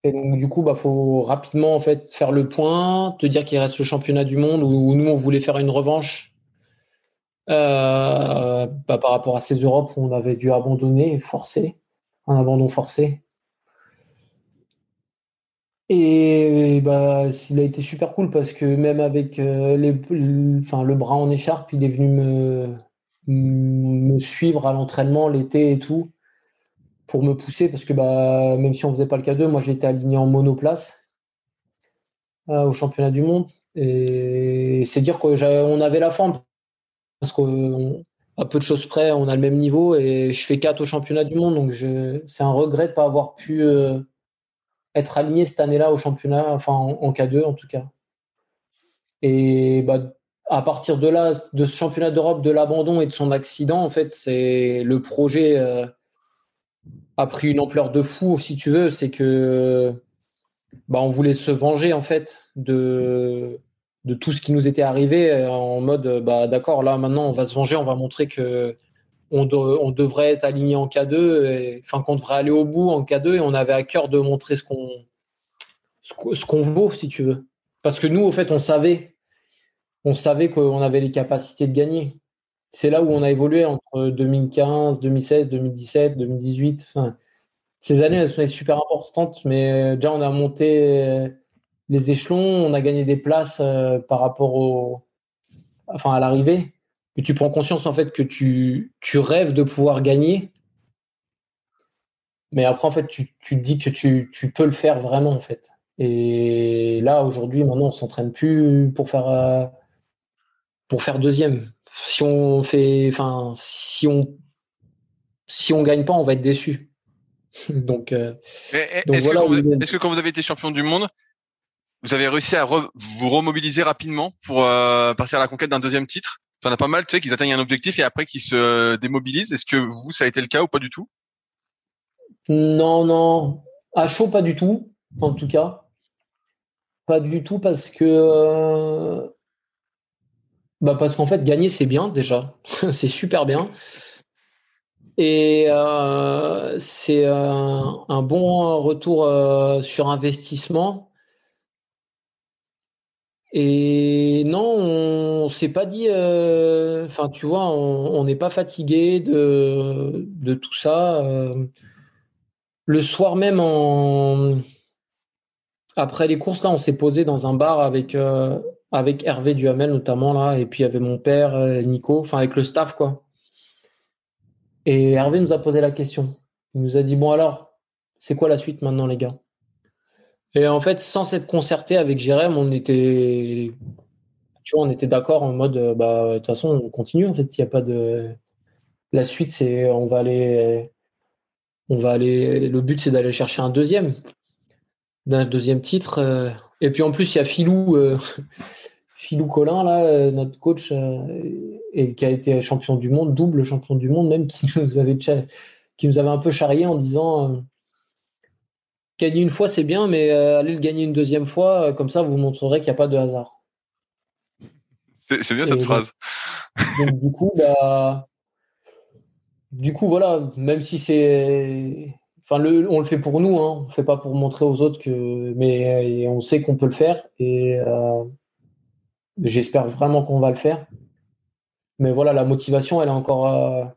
Et donc, du coup, bah, faut rapidement en fait faire le point, te dire qu'il reste le championnat du monde où nous, on voulait faire une revanche bah, par rapport à ces Europes où on avait dû abandonner, forcer, un abandon forcé. Et bah, il a été super cool parce que même avec euh, les, enfin, le bras en écharpe, il est venu me, me suivre à l'entraînement l'été et tout pour me pousser parce que bah, même si on faisait pas le K2, moi j'étais aligné en monoplace euh, au championnat du monde. Et c'est dire qu'on avait la forme parce qu'à peu de choses près, on a le même niveau et je fais 4 au championnat du monde. Donc c'est un regret de ne pas avoir pu euh, être aligné cette année-là au championnat, enfin en, K2 en tout cas. Et bah, à partir de là, de ce championnat d'Europe, de l'abandon et de son accident, en fait, c'est le projet euh, a pris une ampleur de fou, si tu veux. C'est que bah, on voulait se venger en fait de de tout ce qui nous était arrivé euh, en mode bah d'accord là maintenant on va se venger on va montrer que on, devrait être aligné en K2 et, enfin qu'on devrait aller au bout en K2 et on avait à cœur de montrer ce qu'on ce qu'on vaut si tu veux. Parce que nous au fait on savait. On savait qu'on avait les capacités de gagner. C'est là où on a évolué entre 2015 2016 2017 2018 ces années elles sont super importantes mais déjà on a monté les échelons, on a gagné des places euh, par rapport au, enfin à l'arrivée. Mais tu prends conscience en fait que tu, tu rêves de pouvoir gagner. Mais après, en fait, tu, tu te dis que tu, tu, peux le faire vraiment, en fait. Et là, aujourd'hui, maintenant, on s'entraîne plus pour faire, euh, pour faire deuxième. Si on fait, enfin, si on, si on gagne pas, on va être déçu. donc, euh, est-ce que quand vous avez été champion du monde, vous avez réussi à vous remobiliser rapidement pour euh, partir à la conquête d'un deuxième titre. Tu en as pas mal, tu sais, qu'ils atteignent un objectif et après qu'ils se démobilisent. Est-ce que vous, ça a été le cas ou pas du tout? Non, non. À chaud, pas du tout, en tout cas. Pas du tout parce que... Euh, bah parce qu'en fait, gagner, c'est bien déjà. c'est super bien. Et euh, c'est un, bon retour sur investissement et non, on s'est pas dit, euh, enfin, tu vois, on n'est pas fatigué de, tout ça. Euh. le soir même, après les courses, là, on s'est posé dans un bar avec, euh, Hervé Duhamel notamment, là, et puis il avait mon père, Nico, enfin, avec le staff, quoi. Et Hervé nous a posé la question. Il nous a dit, bon alors, c'est quoi la suite maintenant, les gars? Et en fait, sans s'être concerté avec Jérém, on était, tu vois, on était d'accord en mode, euh, bah, de toute façon, on continue. En fait, il n'y a pas de. La suite, c'est, on va aller, on va aller. Le but, c'est d'aller chercher un deuxième, d'un deuxième titre. Euh. Et puis en plus, il y a Filou, euh, Collin là, notre coach, et qui a été champion du monde, double champion du monde, même qui nous avait, qui nous avait un peu charrié en disant gagner une fois, c'est bien, mais euh, allez le gagner une deuxième fois, euh, comme ça, vous montrerez qu'il n'y a pas de hasard. C'est bien cette phrase. Donc, du coup, bah, du coup, voilà, même si c'est. Enfin, le, on le fait pour nous, hein, on ne fait pas pour montrer aux autres que. Mais on sait qu'on peut le faire et euh, j'espère vraiment qu'on va le faire. Mais voilà, la motivation, elle est encore.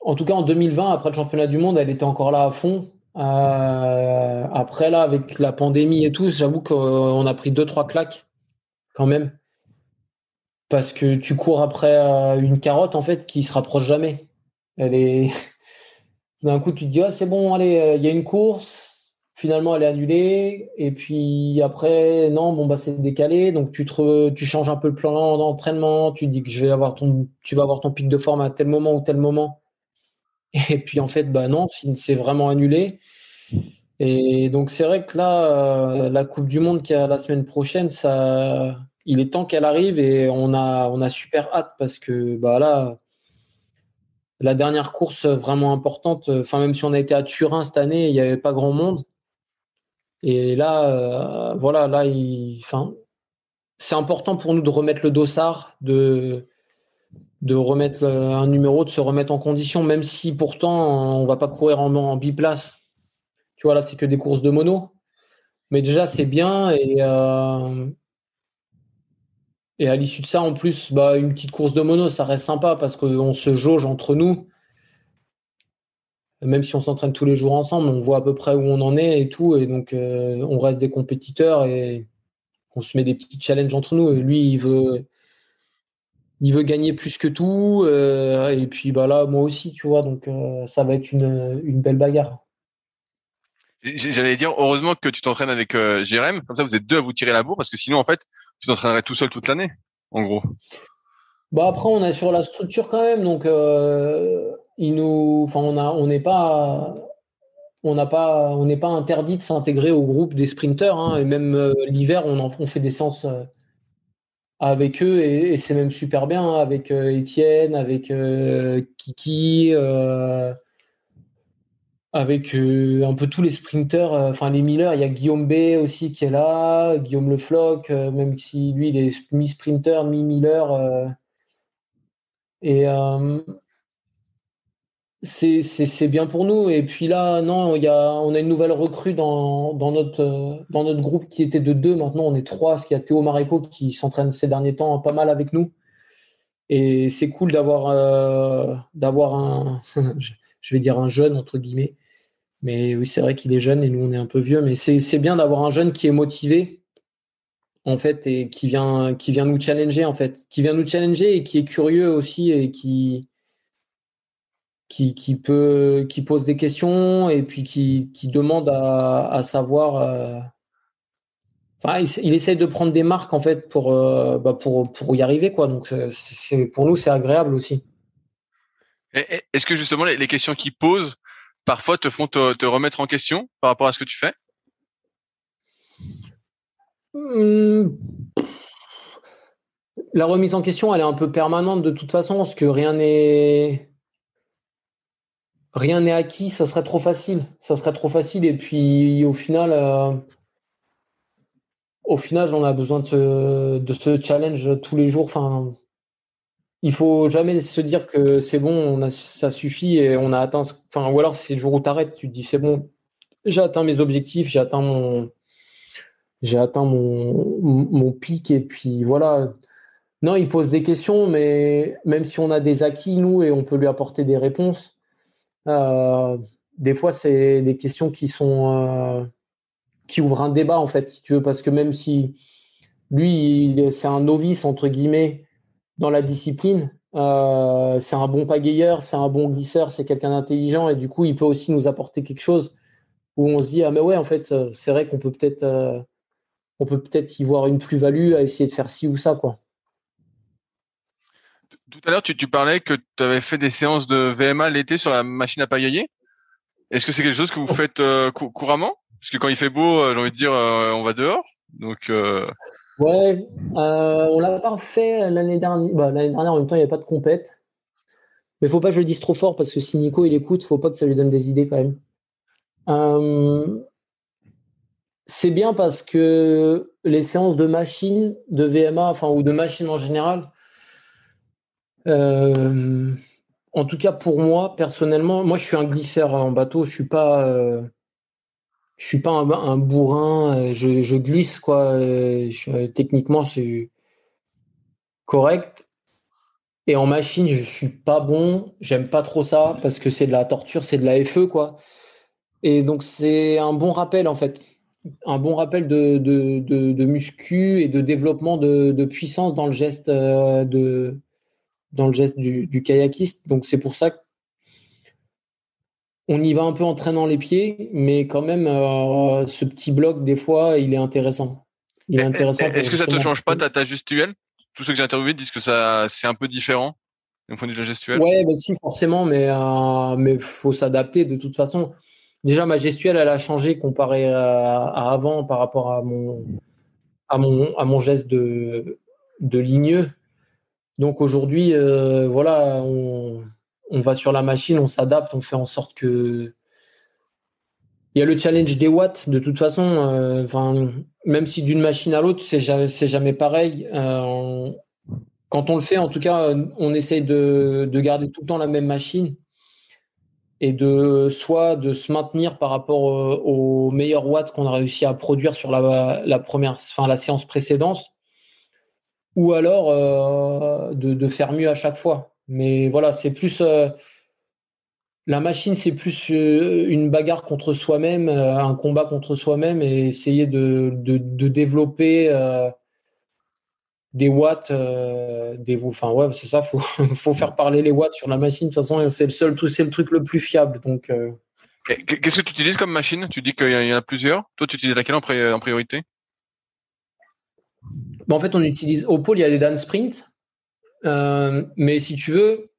En tout cas, en 2020, après le championnat du monde, elle était encore là à fond. Euh, après, là, avec la pandémie et tout, j'avoue qu'on a pris deux, trois claques quand même. Parce que tu cours après euh, une carotte, en fait, qui se rapproche jamais. Elle est. D'un coup, tu te dis, ah, c'est bon, allez, euh, il y a une course. Finalement, elle est annulée. Et puis après, non, bon, bah, c'est décalé. Donc, tu, te tu changes un peu le plan d'entraînement. Tu dis que je vais avoir ton... tu vas avoir ton pic de forme à tel moment ou tel moment. Et puis en fait, bah non, c'est vraiment annulé. Et donc c'est vrai que là, euh, la Coupe du Monde qui a la semaine prochaine, ça, il est temps qu'elle arrive et on a, on a super hâte parce que bah là, la dernière course vraiment importante, enfin même si on a été à Turin cette année, il n'y avait pas grand monde. Et là, euh, voilà, là, c'est important pour nous de remettre le dossard, de de remettre un numéro, de se remettre en condition, même si pourtant on va pas courir en, en biplace. Tu vois, là, c'est que des courses de mono. Mais déjà, c'est bien. Et, euh, et à l'issue de ça, en plus, bah, une petite course de mono, ça reste sympa parce qu'on se jauge entre nous. même si on s'entraîne tous les jours ensemble, on voit à peu près où on en est et tout. Et donc, on reste des compétiteurs et on se met des petits challenges entre nous. lui, il veut, il veut gagner plus que tout. et puis, bah là, moi aussi, tu vois. Donc, ça va être une, une belle bagarre. J'allais dire, heureusement que tu t'entraînes avec euh, Jérém, comme ça vous êtes deux à vous tirer la bourre, parce que sinon, en fait, tu t'entraînerais tout seul toute l'année, en gros. Bah après, on est sur la structure quand même, donc euh, il nous, enfin, on a, on n'est pas, on n'a pas, on n'est pas interdit de s'intégrer au groupe des sprinteurs, hein, et même euh, l'hiver, on, en, on fait des séances euh, avec eux, et, c'est même super bien hein, avec Étienne, avec Kiki avec euh, un peu tous les sprinteurs, euh, enfin les Miller, il y a Guillaume B aussi qui est là, Guillaume Le Floch, euh, même si lui il est mi-sprinter, mi-Miller. et c'est bien pour nous. Et puis là, non, y a, on a une nouvelle recrue dans, notre, dans notre groupe qui était de deux. Maintenant, on est trois, parce qu'il y a Théo Maréco qui s'entraîne ces derniers temps pas mal avec nous. Et c'est cool d'avoir d'avoir un, je vais dire un jeune, entre guillemets. Mais oui, c'est vrai qu'il est jeune et nous, on est un peu vieux. Mais c'est bien d'avoir un jeune qui est motivé, en fait, et qui vient, qui vient nous challenger, en fait. Qui vient nous challenger et qui est curieux aussi et qui, qui, qui peut, qui pose des questions et puis qui, qui demande à, à savoir. Euh, enfin, il, essaie de prendre des marques, en fait, pour, euh, bah pour, pour y arriver, quoi. Donc, c'est pour nous, c'est agréable aussi. Est-ce que justement les, questions qu'il pose parfois te font te, remettre en question par rapport à ce que tu fais? Mmh. La remise en question, elle est un peu permanente de toute façon, parce que rien n'est rien n'est acquis, ça serait trop facile. Ça serait trop facile. Et puis au final, euh, au final, on a besoin de ce, ce challenge tous les jours. Enfin, il faut jamais se dire que c'est bon, ça suffit et on a atteint. Enfin, ou alors c'est le jour où tu arrêtes, tu te dis c'est bon, j'ai atteint mes objectifs, j'ai atteint mon, j'ai atteint mon, pic et puis voilà. Non, il pose des questions, mais même si on a des acquis nous et on peut lui apporter des réponses, des fois c'est des questions qui sont euh, qui ouvrent un débat en fait, si tu veux, parce que même si lui c'est un novice entre guillemets dans la discipline. Euh, c'est un bon pagayeur, c'est un bon glisseur, c'est quelqu'un d'intelligent et du coup, il peut aussi nous apporter quelque chose où on se dit ah mais ouais en fait euh, c'est vrai qu'on peut peut-être euh, on peut peut-être y voir une plus-value à essayer de faire ci ou ça quoi. Tout à l'heure tu, tu, parlais que tu avais fait des séances de VMA l'été sur la machine à pagayer. Est-ce que c'est quelque chose que vous faites couramment? Parce que quand il fait beau, j'ai envie de dire on va dehors. Donc Ouais, euh, on l'a pas fait l'année dernière. Bah, l'année dernière, en même temps, il n'y avait pas de compète. Mais faut pas que je le dise trop fort parce que si Nico il écoute, faut pas que ça lui donne des idées quand même. Euh, c'est bien parce que les séances de machine, de VMA, enfin ou de machine en général, euh, en tout cas pour moi personnellement, moi je suis un glisseur en bateau, je suis pas euh, je suis pas un, bourrin, je, glisse quoi. Euh, techniquement, c'est correct. Et en machine, je suis pas bon. J'aime pas trop ça parce que c'est de la torture, c'est de la FE quoi. Et donc c'est un bon rappel en fait, un bon rappel de, de, muscu et de développement de, puissance dans le geste de dans le geste du, du kayakiste. Donc c'est pour ça que on y va un peu en traînant les pieds, mais quand même, euh, ce petit bloc, des fois, il est intéressant. Il est intéressant. Est-ce que ça te change pas ta, ta gestuelle? Tous ceux que j'ai interviewés disent que ça, c'est un peu différent d'un point de vue gestuelle. Ouais, bah si, forcément, mais euh, mais faut s'adapter de toute façon. Déjà, ma gestuelle, elle a changé comparé à, avant par rapport à mon à mon à mon geste de de ligneux. Donc aujourd'hui, euh, voilà, on va sur la machine, on s'adapte, on fait en sorte que. Il y a le challenge des watts, de toute façon. Euh, même si d'une machine à l'autre, c'est jamais, pareil. Euh, quand on le fait, en tout cas, on essaye de, garder tout le temps la même machine et de soit de se maintenir par rapport aux meilleurs watts qu'on a réussi à produire sur la, première, la séance précédente, ou alors euh, de, faire mieux à chaque fois. Mais voilà, c'est plus. Euh, la machine, c'est plus une bagarre contre soi-même, un combat contre soi-même et essayer de, développer des watts, des, enfin ouais, c'est ça, faut, faut faire parler les watts sur la machine. De toute façon, c'est le seul truc, c'est le truc le plus fiable. Donc, qu'est-ce que tu utilises comme machine? Tu dis qu'il y en a plusieurs. Toi, tu utilises laquelle en priorité? Bah, En fait, on utilise au pôle, il y a des Dan Sprint, mais si tu veux,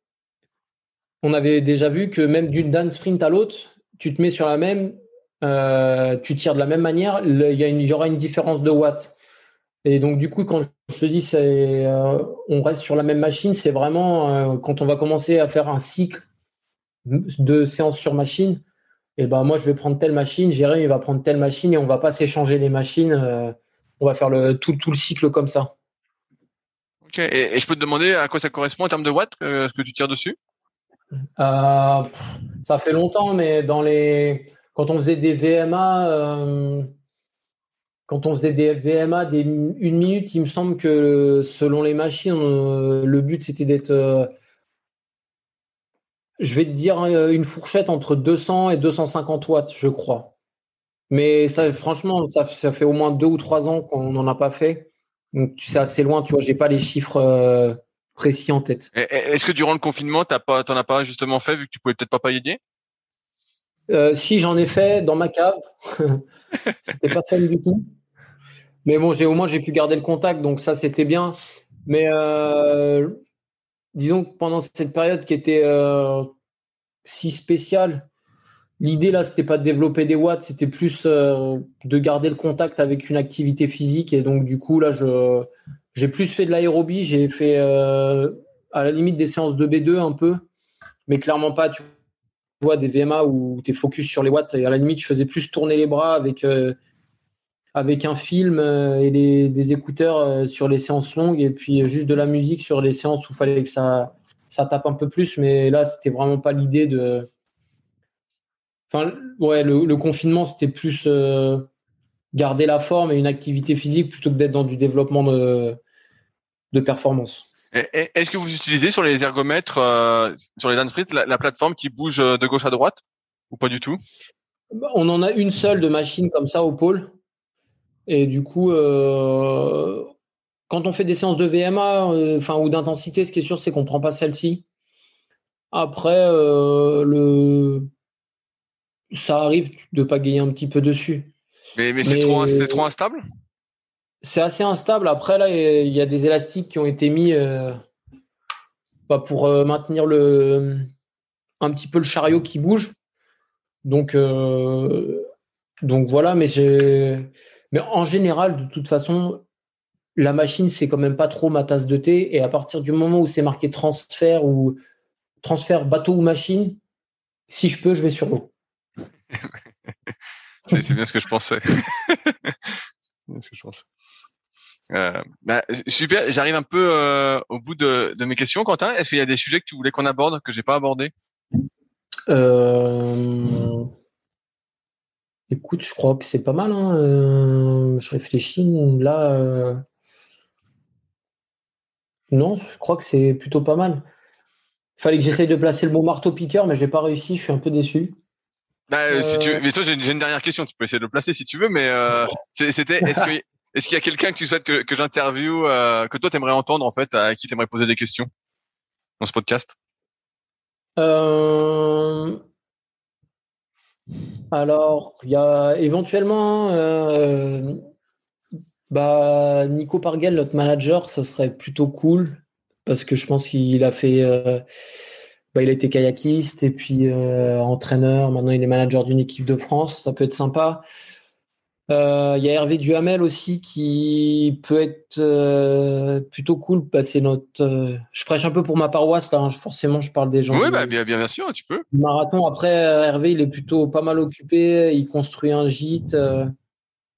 on avait déjà vu que même d'une Dan sprint à l'autre, tu te mets sur la même, euh, tu tires de la même manière, il y, aura une différence de watts. Et donc du coup, quand je te dis c'est, euh, on reste sur la même machine, c'est vraiment euh, quand on va commencer à faire un cycle de séance sur machine. Et ben moi, je vais prendre telle machine, Jérémy va prendre telle machine et on va pas s'échanger les machines. On va faire le, tout, tout le cycle comme ça. Ok. Et, et, je peux te demander à quoi ça correspond en termes de watts, ce que tu tires dessus? Euh, ça fait longtemps, mais dans les quand on faisait des VMA, euh, quand on faisait des VMA des une minute, il me semble que selon les machines, euh, le but c'était d'être, je vais te dire une fourchette entre 200 et 250 watts, je crois. Mais ça, franchement, ça, ça fait au moins deux ou trois ans qu'on n'en a pas fait. Donc c'est assez loin, tu vois. J'ai pas les chiffres précis en tête. Est-ce que durant le confinement, tu pas, as pas justement fait vu que tu pouvais peut-être pas payer euh, Si j'en ai fait dans ma cave, c'était pas fun du tout. Mais bon, j'ai au moins j'ai pu garder le contact, donc ça c'était bien. Mais euh, disons que pendant cette période qui était euh, si spéciale, l'idée là c'était pas de développer des watts, c'était plus de garder le contact avec une activité physique. Et donc du coup là j'ai plus fait de l'aérobie, j'ai fait euh, à la limite des séances de B2 un peu, mais clairement pas, tu vois, des VMA où tu es focus sur les watts. Et à la limite, je faisais plus tourner les bras avec, euh, un film euh, et des écouteurs sur les séances longues et puis juste de la musique sur les séances où il fallait que ça, ça tape un peu plus. Mais là, c'était vraiment pas l'idée de. Enfin, ouais, le, le confinement, c'était plus garder la forme et une activité physique plutôt que d'être dans du développement de, de performance. Est-ce que vous utilisez sur les ergomètres, euh, sur les Danfrit, la, la, plateforme qui bouge euh, de gauche à droite? Ou pas du tout? Bah, On en a une seule de machine comme ça au pôle. Et du coup, euh, quand on fait des séances de VMA enfin ou d'intensité, ce qui est sûr, c'est qu'on ne prend pas celle-ci. Après, le... ça arrive de pagayer un petit peu dessus. Mais, mais c'est trop, trop instable? C'est assez instable. Après, là, il y a des élastiques qui ont été mis euh, bah, pour euh, maintenir le, un petit peu le chariot qui bouge. Donc, euh, donc voilà, mais, mais en général, de toute façon, la machine, c'est quand même pas trop ma tasse de thé. Et à partir du moment où c'est marqué transfert ou transfert bateau ou machine, si je peux, je vais sur l'eau. C'est bien ce que je pensais. ce que je pensais. Euh, bah, super, j'arrive un peu euh, au bout de, de, mes questions, Quentin. Est-ce qu'il y a des sujets que tu voulais qu'on aborde que j'ai pas abordé? Euh... Écoute, je crois que c'est pas mal. Hein. Euh, je réfléchis là. Euh, non, je crois que c'est plutôt pas mal. Il fallait que j'essaye de placer le mot marteau piqueur, mais je n'ai pas réussi. Je suis un peu déçu. Bah, si tu Mais toi, j'ai une, dernière question. Tu peux essayer de le placer si tu veux, mais c'était est-ce que est-ce qu'il y a quelqu'un que tu souhaites que, que j'interviewe, euh, que toi t'aimerais entendre en fait, à qui t'aimerais poser des questions dans ce podcast? Euh... Alors, il y a éventuellement euh... bah, Nico Pargel, notre manager, ça serait plutôt cool parce que je pense qu'il a fait, euh... bah, il a été kayakiste et puis euh, entraîneur. Maintenant, il est manager d'une équipe de France. Ça peut être sympa. Euh, il y a Hervé Duhamel aussi qui peut être euh, plutôt cool. Bah, c'est notre. Je prêche un peu pour ma paroisse là. Hein. Forcément, je parle des gens. Oui, bah, bien, bien, sûr, tu peux. Marathon. Après, Hervé, il est plutôt pas mal occupé. Il construit un gîte.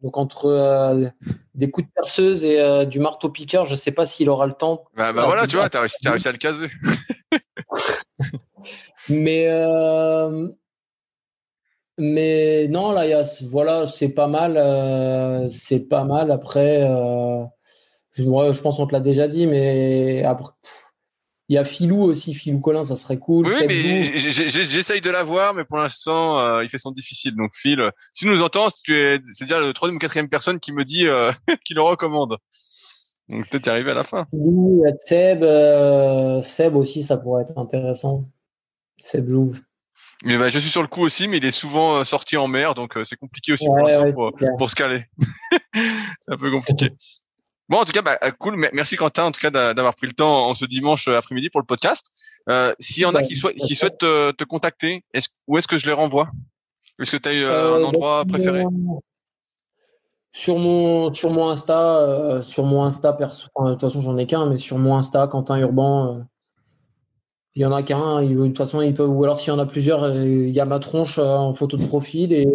donc entre des coups de perceuse et du marteau piqueur, je sais pas s'il aura le temps. Bah, bah voilà, tu vois, t'as réussi, as réussi à le caser. Mais mais non, là, y a, voilà, c'est pas mal. Euh, c'est pas mal. Après, euh, je, je, pense qu'on te l'a déjà dit, mais après, Il y a Philou aussi, Philou Colin, ça serait cool. Oui, mais j'essaye de l'avoir, mais pour l'instant, euh, il fait son difficile. Donc Phil, si nous tu es, c'est déjà le troisième ou quatrième personne qui me dit euh, qu'il le recommande. Donc peut-être y arriver à la fin. Philou, Seb, euh, Seb aussi, ça pourrait être intéressant. Seb Jouve. Mais bah, je suis sur le coup aussi, mais il est souvent euh, sorti en mer, donc c'est compliqué aussi pour, pour, pour, se caler. c'est un peu compliqué. Bon, en tout cas, bah, euh, cool. Merci Quentin, en tout cas, d'avoir pris le temps en ce dimanche euh, après-midi pour le podcast. Euh, S'il y en a qui, souhaitent, qui souhaitent te, contacter, est où est-ce que je les renvoie? Est-ce que tu as eu euh, un endroit préféré? sur mon sur mon Insta, sur mon Insta perso. de toute façon, j'en ai qu'un, mais sur mon Insta, Quentin Urban, il y en a qu'un. De toute façon, il peut. Ou alors, s'il y en a plusieurs, il y a ma tronche en photo de profil et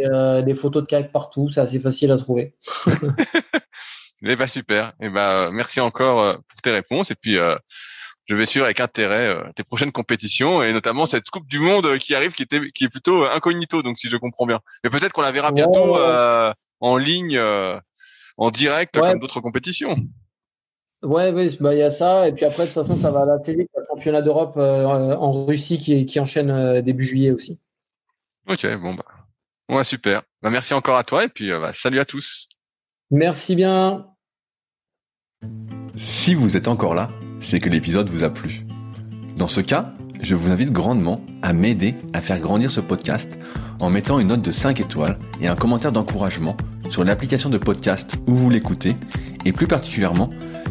des photos de kayak partout. C'est assez facile à trouver. Eh ben super. Et eh ben merci encore euh, pour tes réponses et puis euh, je vais suivre avec intérêt euh, tes prochaines compétitions et notamment cette Coupe du Monde qui arrive qui était qui est plutôt incognito donc si je comprends bien. Mais peut-être qu'on la verra bientôt en ligne en direct comme d'autres compétitions. Ouais, oui, bah il y a ça et puis après de toute façon ça va aller assez vite le championnat d'Europe en Russie qui, qui enchaîne début juillet aussi. Ok, bon bah ouais super. Bah, merci encore à toi et puis bah, salut à tous. Merci bien. Si vous êtes encore là, c'est que l'épisode vous a plu. Dans ce cas, je vous invite grandement à m'aider à faire grandir ce podcast en mettant une note de 5 étoiles et un commentaire d'encouragement sur l'application de podcast où vous l'écoutez et plus particulièrement